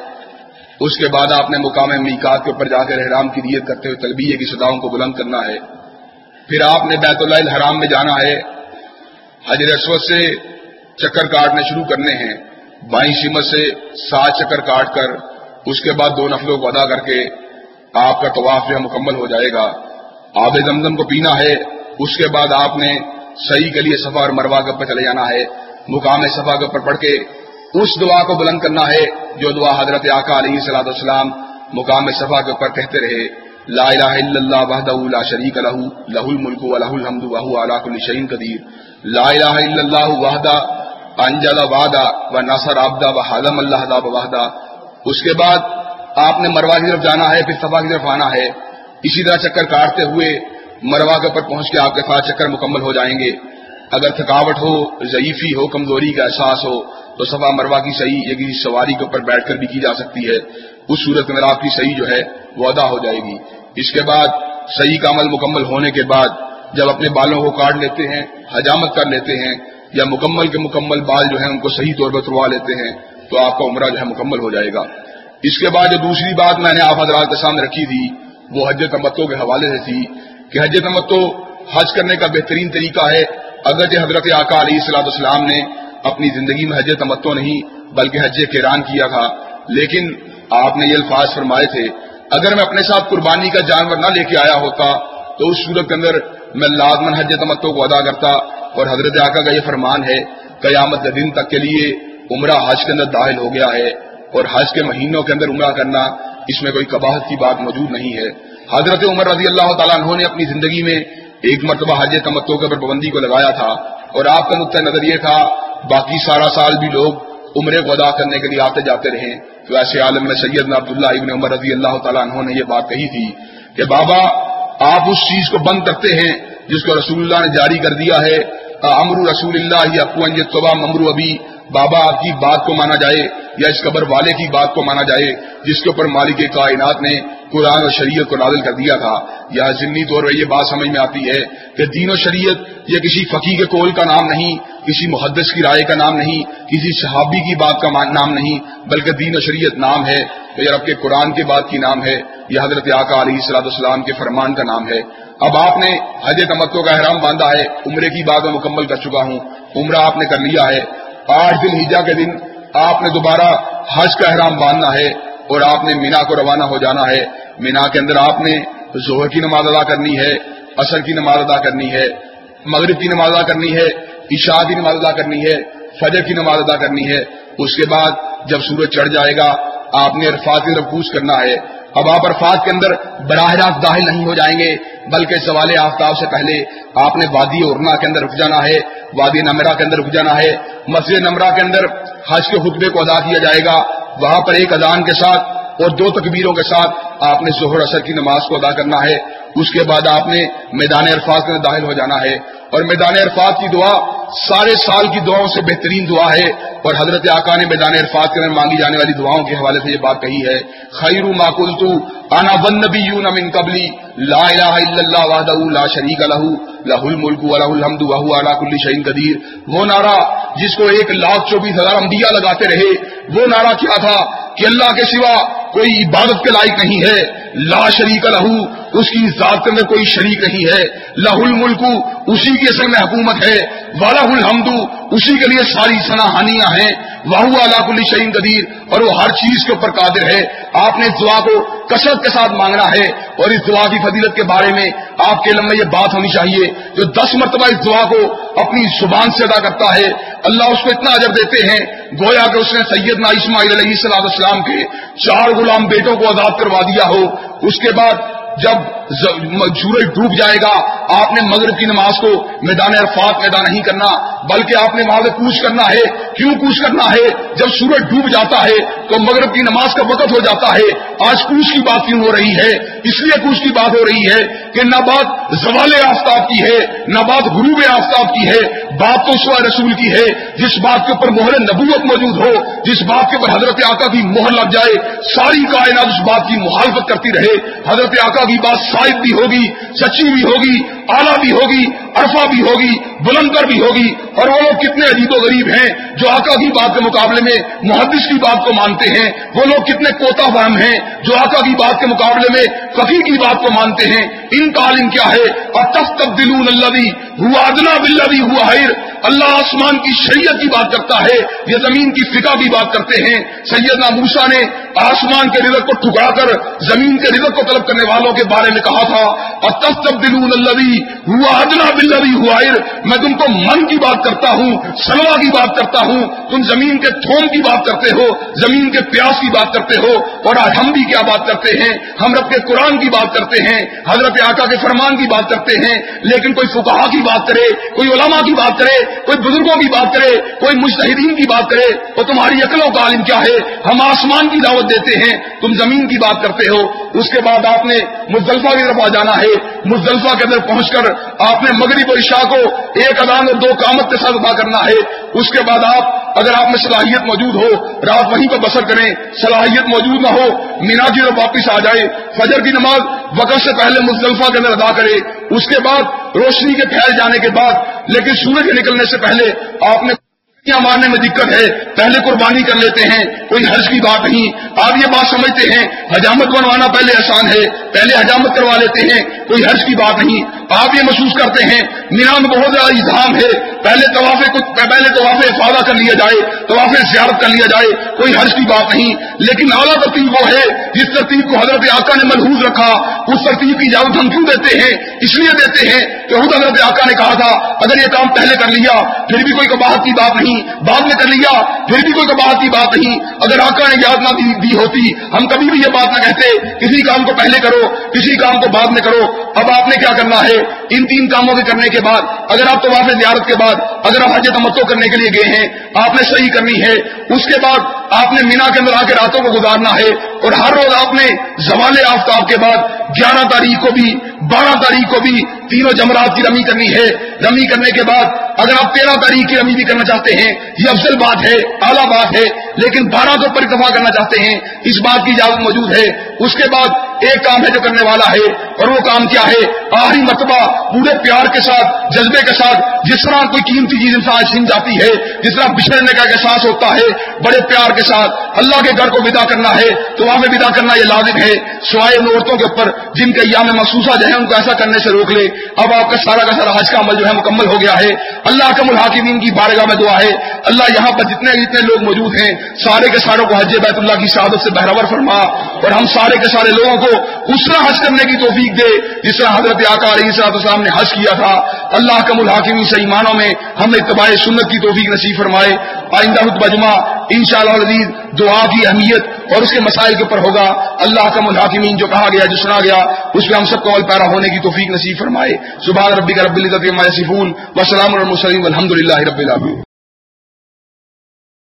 اس کے بعد آپ نے مقام میکات کے اوپر جا کر احرام کی نیت کرتے ہوئے تلبیہ کی سداؤں کو بلند کرنا ہے۔ پھر آپ نے بیت اللہ الحرام میں جانا ہے۔ حجر اسود سے چکر کاٹنے شروع کرنے ہیں۔ بائیں سمت سے سات چکر کاٹ کر اس کے بعد دو نفلوں کو ادا کر کے آپ کا طواف جو ہے مکمل ہو جائے گا۔ آب زمزم کو پینا ہے۔ اس کے بعد آپ نے صحیح کے لیے صفا اور مروا کے اوپر چلے جانا ہے، مقام صفا کے اوپر پڑھ کے اس دعا کو بلند کرنا ہے، جو دعا حضرت آقا علیہ صلاح السلام مقام صفا کے اوپر کہتے رہے، لا الہ الا اللہ وحدہ لا شریک لہ لہ الملک و لہ الحمد وہو علا کل شہین قدیر۔ لا الہ الا اللہ وحدہ، انجل وعدہ و نصر عبدہ و حضم اللہ دا وحدہ۔ اس کے بعد آپ نے مروا کی طرف جانا ہے، پھر صفا کی طرف آنا ہے۔ اسی طرح چکر کاٹتے ہوئے مروا کے اوپر پہنچ کے آپ کے ساتھ چکر مکمل ہو جائیں گے۔ اگر تھکاوٹ ہو، ضعیفی ہو، کمزوری کا احساس ہو، تو سفا مروا کی صحیح یا کسی سواری کے اوپر بیٹھ کر بھی کی جا سکتی ہے۔ اس صورت میں آپ کی صحیح جو ہے، وہ ادا ہو جائے گی۔ اس کے بعد صحیح کا عمل مکمل ہونے کے بعد جب اپنے بالوں کو کاٹ لیتے ہیں، حجامت کر لیتے ہیں یا مکمل کے مکمل بال جو ہیں، ان کو صحیح طور پر تروا لیتے ہیں، تو آپ کا عمرہ جو ہے، مکمل ہو جائے گا۔ اس کے بعد جو دوسری بات میں نے آپ حضرات کے سامنے رکھی تھی، وہ حج تمتوں کے حوالے سے تھی۔ کہ حج تمتو حج کرنے کا بہترین طریقہ ہے، اگرچہ حضرت آقا علیہ السلاۃ السلام نے اپنی زندگی میں حج تمتو نہیں، بلکہ حج کیران کیا تھا۔ لیکن آپ نے یہ الفاظ فرمائے تھے، اگر میں اپنے ساتھ قربانی کا جانور نہ لے کے آیا ہوتا، تو اس صورت کے اندر میں لازمن حج تمتو کو ادا کرتا۔ اور حضرت آقا کا یہ فرمان ہے، قیامت دن تک کے لیے عمرہ حج کے اندر داخل ہو گیا ہے۔ اور حج کے مہینوں کے اندر عمرہ کرنا، اس میں کوئی کباہت کی بات موجود نہیں ہے۔ حضرت عمر رضی اللہ تعالیٰ عنہ نے اپنی زندگی میں ایک مرتبہ حج تمتو کے پر پابندی کو لگایا تھا اور آپ کا نقطۂ نظر یہ تھا، باقی سارا سال بھی لوگ عمرے کو ادا کرنے کے لیے آتے جاتے رہے۔ تو ایسے عالم میں سید عبداللہ ابن عمر رضی اللہ تعالیٰ عنہ نے یہ بات کہی تھی کہ بابا، آپ اس چیز کو بند کرتے ہیں جس کو رسول اللہ نے جاری کر دیا ہے۔ امرو رسول اللہ یا صبح ممرو ابھی بابا آپ کی بات کو مانا جائے یا اس قبر والے کی بات کو مانا جائے، جس کے اوپر مالک کائنات نے قرآن اور شریعت کو نازل کر دیا تھا۔ یا ضمنی طور پر یہ بات سمجھ میں آتی ہے کہ دین و شریعت یہ کسی فقی کے کول کا نام نہیں، کسی محدث کی رائے کا نام نہیں، کسی صحابی کی بات کا نام نہیں، بلکہ دین و شریعت نام ہے۔ یا رب کے قرآن کے بات کی نام ہے۔ یا حضرت آقا علیہ صلاح السلام کے فرمان کا نام ہے۔ اب آپ نے حج تمتو کا احرام باندھا ہے، عمرے کی بات میں مکمل کر چکا ہوں۔ عمرہ آپ نے کر لیا ہے۔ آٹھ دن ہیجا کے دن آپ نے دوبارہ حج کا احرام باندھنا ہے اور آپ نے مینا کو روانہ ہو جانا ہے۔ مینا کے اندر آپ نے ظہر کی نماز ادا کرنی ہے، عصر کی نماز ادا کرنی ہے، مغرب کی نماز ادا کرنی ہے، عشاء کی نماز ادا کرنی ہے، فجر کی نماز ادا کرنی ہے۔ اس کے بعد جب سورج چڑھ جائے گا، آپ نے عرفات کی طرف کوچ کرنا ہے۔ اب آپ عرفات کے اندر براہ راست داخل نہیں ہو جائیں گے، بلکہ سوال آفتاب سے پہلے آپ نے وادی اورنا کے اندر رک جانا ہے، وادی نمرا کے اندر رک جانا ہے، مسجد نمرا کے اندر حج کے خطبے کو ادا کیا جائے گا، وہاں پر ایک اذان کے ساتھ اور دو تکبیروں کے ساتھ آپ نے ظہر اثر کی نماز کو ادا کرنا ہے، اس کے بعد آپ نے میدان عرفات میں داخل ہو جانا ہے۔ اور میدان عرفات کی دعا سارے سال کی دعاؤں سے بہترین دعا ہے۔ اور حضرت آقا نے میدان عرفات کے اندر مانگی جانے والی دعاؤں کے حوالے سے یہ بات کہی ہے، خیر ماکل تو آنا بن نبی من قبلی لا الہ الا اللہ وحدہ لا شریک لہ لہ الملک و لہ الحمد وہو علا کل شہین قدیر۔ وہ نعرہ جس کو ایک لاکھ چوبیس ہزار انبیاء لگاتے رہے، وہ نعرہ کیا تھا کہ اللہ کے سوا کوئی عبادت کے لائق نہیں ہے؟ لا شریک لہو، اس کی ذات میں کوئی شریک نہیں ہے لہ الملک، اسی کے سر میں حکومت ہے والا الحمد اسی کے لیے ساری سناہانیاں ہیں۔ واہو اللہ کل شعین قدیر۔ اور وہ ہر چیز کے اوپر قادر ہے۔ آپ نے اس دعا کو کثرت کے ساتھ مانگنا ہے۔ اور اس دعا کی فضیلت کے بارے میں آپ کے لمبے یہ بات ہونی چاہیے جو دس مرتبہ اس دعا کو اپنی زبان سے ادا کرتا ہے۔ اللہ اس کو اتنا عجب دیتے ہیں۔ گویا کہ اس نے سیدنا اسماعیل علیہ السلام کے چار غلام بیٹوں کو آزاد کروا دیا ہو۔ اس کے بعد جب سورج ڈوب جائے گا۔ آپ نے مغرب کی نماز کو میدان عرفات میں ادا نہیں کرنا، بلکہ آپ نے وہاں سے کوچ کرنا ہے۔ کیوں کوچ کرنا ہے؟ جب سورج ڈوب جاتا ہے تو مغرب کی نماز کا وقت ہو جاتا ہے۔ آج کوچ کی بات کیوں ہو رہی ہے؟ اس لیے کوچ کی بات ہو رہی ہے کہ نہ بات زوال آفتاب کی ہے، نہ بات غروب آفتاب کی ہے۔ بات تو سوا رسول کی ہے۔ جس بات کے اوپر مہر نبوت موجود ہو، جس بات کے اوپر حضرت آقا کی مہر لگ جائے، ساری کائنات اس بات کی مخالفت کرتی رہے۔ حضرت آقا کی بات شاید بھی ہوگی سچی بھی ہوگی اعلیٰ بھی ہوگی عرفہ بھی ہوگی بلندر بھی ہوگی، اور وہ لوگ کتنے عجیب و غریب ہیں جو آقا کی بات کے مقابلے میں محدث کی بات کو مانتے ہیں۔ وہ لوگ کتنے کوتا فہم ہیں جو آقا کی بات کے مقابلے میں فقیر کی بات کو مانتے ہیں۔ ان کا عالم کیا ہے؟ اور تب تک دلون اللہ ہوا ادنا بلّی ہوا اللہ آسمان کی شریعت کی بات کرتا ہے، یہ زمین کی فقہ کی بات کرتے ہیں۔ سیدنا موسا نے آسمان کے رزق کو ٹھکرا کر زمین کے رزق کو طلب کرنے والوں کے بارے میں کہا تھا۔ اور تب تب دلون اللہ ہوا ادنا بلّی ہوا میں تم کو من کی بات کرتا ہوں سلوا کی بات کرتا ہوں تم زمین کے تھوم کی بات کرتے ہو زمین کے پیاس کی بات کرتے ہو اور آج ہم بھی کیا بات کرتے ہیں ہم رب کے قرآن کی بات کرتے ہیں حضرت آقا کے فرمان کی بات کرتے ہیں لیکن کوئی فکا کی بات کرے کوئی علماء کی بات کرے کوئی بزرگوں کی بات کرے کوئی مشتحدین کی بات کرے تو تمہاری عقلوں کا عالم کیا ہے ہم آسمان کی دعوت دیتے ہیں تم زمین کی بات کرتے ہو اس کے بعد آپ نے مزدلفہ کی طرف آ جانا ہے مزدلفہ کے اندر پہنچ کر آپ نے مغرب اور عشاء کو ایک ادان اور دو کامت کے ساتھ ادا کرنا ہے۔ اس کے بعد آپ، اگر آپ میں صلاحیت موجود ہو، رات وہیں پر بسر کریں، صلاحیت موجود نہ ہو، مینا جی اور واپس آ جائے فجر کی نماز وقت سے پہلے مزدلفہ کے اندر ادا کرے اس کے بعد روشنی کے پھیل جانے کے بعد، لیکن سورج نکلنے سے پہلے آپ نے مارنے میں دقت ہے؟ پہلے قربانی کر لیتے ہیں، کوئی حرض کی بات نہیں۔ آپ یہ بات سمجھتے ہیں، حجامت بنوانا پہلے آسان ہے، پہلے حجامت کروا لیتے ہیں، کوئی حرض کی بات نہیں۔ آپ یہ محسوس کرتے ہیں مینا میں بہت زیادہ اظہام ہے۔ پہلے طواف پہلے طواف افادہ کر لیا جائے، طواف زیارت کر لیا جائے، کوئی حرض کی بات نہیں۔ لیکن اعلیٰ ترتیب وہ ہے، جس ترتیب کو حضرت آقا نے ملحوظ رکھا، اس ترتیب کی اجازت ہم کیوں دیتے ہیں؟ اس لیے دیتے ہیں کہ خود حضرت آقا نے کہا تھا، اگر یہ کام پہلے کر لیا، پھر بھی کوئی کباہت کی بات نہیں۔ بعد میں کر لیا، پھر بھی کوئی کباہت کی بات نہیں۔ اگر آقا نے یاد نہ دی ہوتی، ہم کبھی بھی یہ بات نہ کہتے، کسی کام کو پہلے کرو، کسی کام کو بعد میں کرو۔ اب آپ نے کیا کرنا ہے؟ ان تین کاموں کے کرنے کے بعد، اگر آپ تو زیارت کے بعد بعد اگر آپ حج تمتو کرنے کے لیے گئے ہیں، آپ نے صحیح کرنی ہے۔ اس کے بعد آپ نے مینا کے اندر آ کے راتوں کو گزارنا ہے اور ہر روز آپ نے زوال آفتاب کے بعد گیارہ تاریخ کو بھی، بارہ تاریخ کو بھی تینوں جمرات کی رمی کرنی ہے۔ رمی کرنے کے بعد اگر آپ تیرہ تاریخ کی رمی بھی کرنا چاہتے ہیں، یہ افضل بات ہے، اعلیٰ بات ہے، لیکن بارہ کے اوپر اتفاق کرنا چاہتے ہیں، اس بات کی اجازت موجود ہے۔ اس کے بعد ایک کام ہے جو کرنے والا ہے، اور وہ کام کیا ہے؟ آخری مرتبہ پورے پیار کے ساتھ، جذبے کے ساتھ، جس طرح کوئی قیمتی چیز انسان چھین جاتی ہے، جس طرح بچھڑنے کا احساس ہوتا ہے، بڑے پیار کے ساتھ اللہ کے گھر کو ودا کرنا ہے تو وہاں میں ودا کرنا یہ لازم ہے۔ سوائے ان عورتوں کے اوپر جن کے ایام محسوسہ جو ہے ان کو ایسا کرنے سے روک لے۔ اب آپ کا سارا کا سارا حج کا عمل جو ہے، مکمل ہو گیا ہے۔ اللہ کے الحاکمین کی بارگاہ میں دعا ہے۔ اللہ یہاں پر جتنے جتنے لوگ موجود ہیں، سارے کے ساروں کو حج بیت اللہ کی شہادت سے بہرور فرما۔ اور ہم سارے کے سارے لوگوں کو اس طرح حج کرنے کی توفیق دے، جس طرح حضرت آکا علیہ السلام نے حج کیا تھا۔ اللہ کم الحاکمی سے ایمانوں میں ہم اتباع سنت کی توفیق نصیب فرمائے۔ آئندہ بجمہ ان شاء اللہ دعا کی اہمیت اور اس کے مسائل کے اوپر ہوگا۔ اللہ کا ملحاکمین جو کہا گیا، جو سنا گیا، اس پہ ہم سب کو پیرا ہونے کی توفیق نصیب فرمائے۔ سبحان ربی کا رب العزت وسلام سلام الحمد للہ رب العالمین۔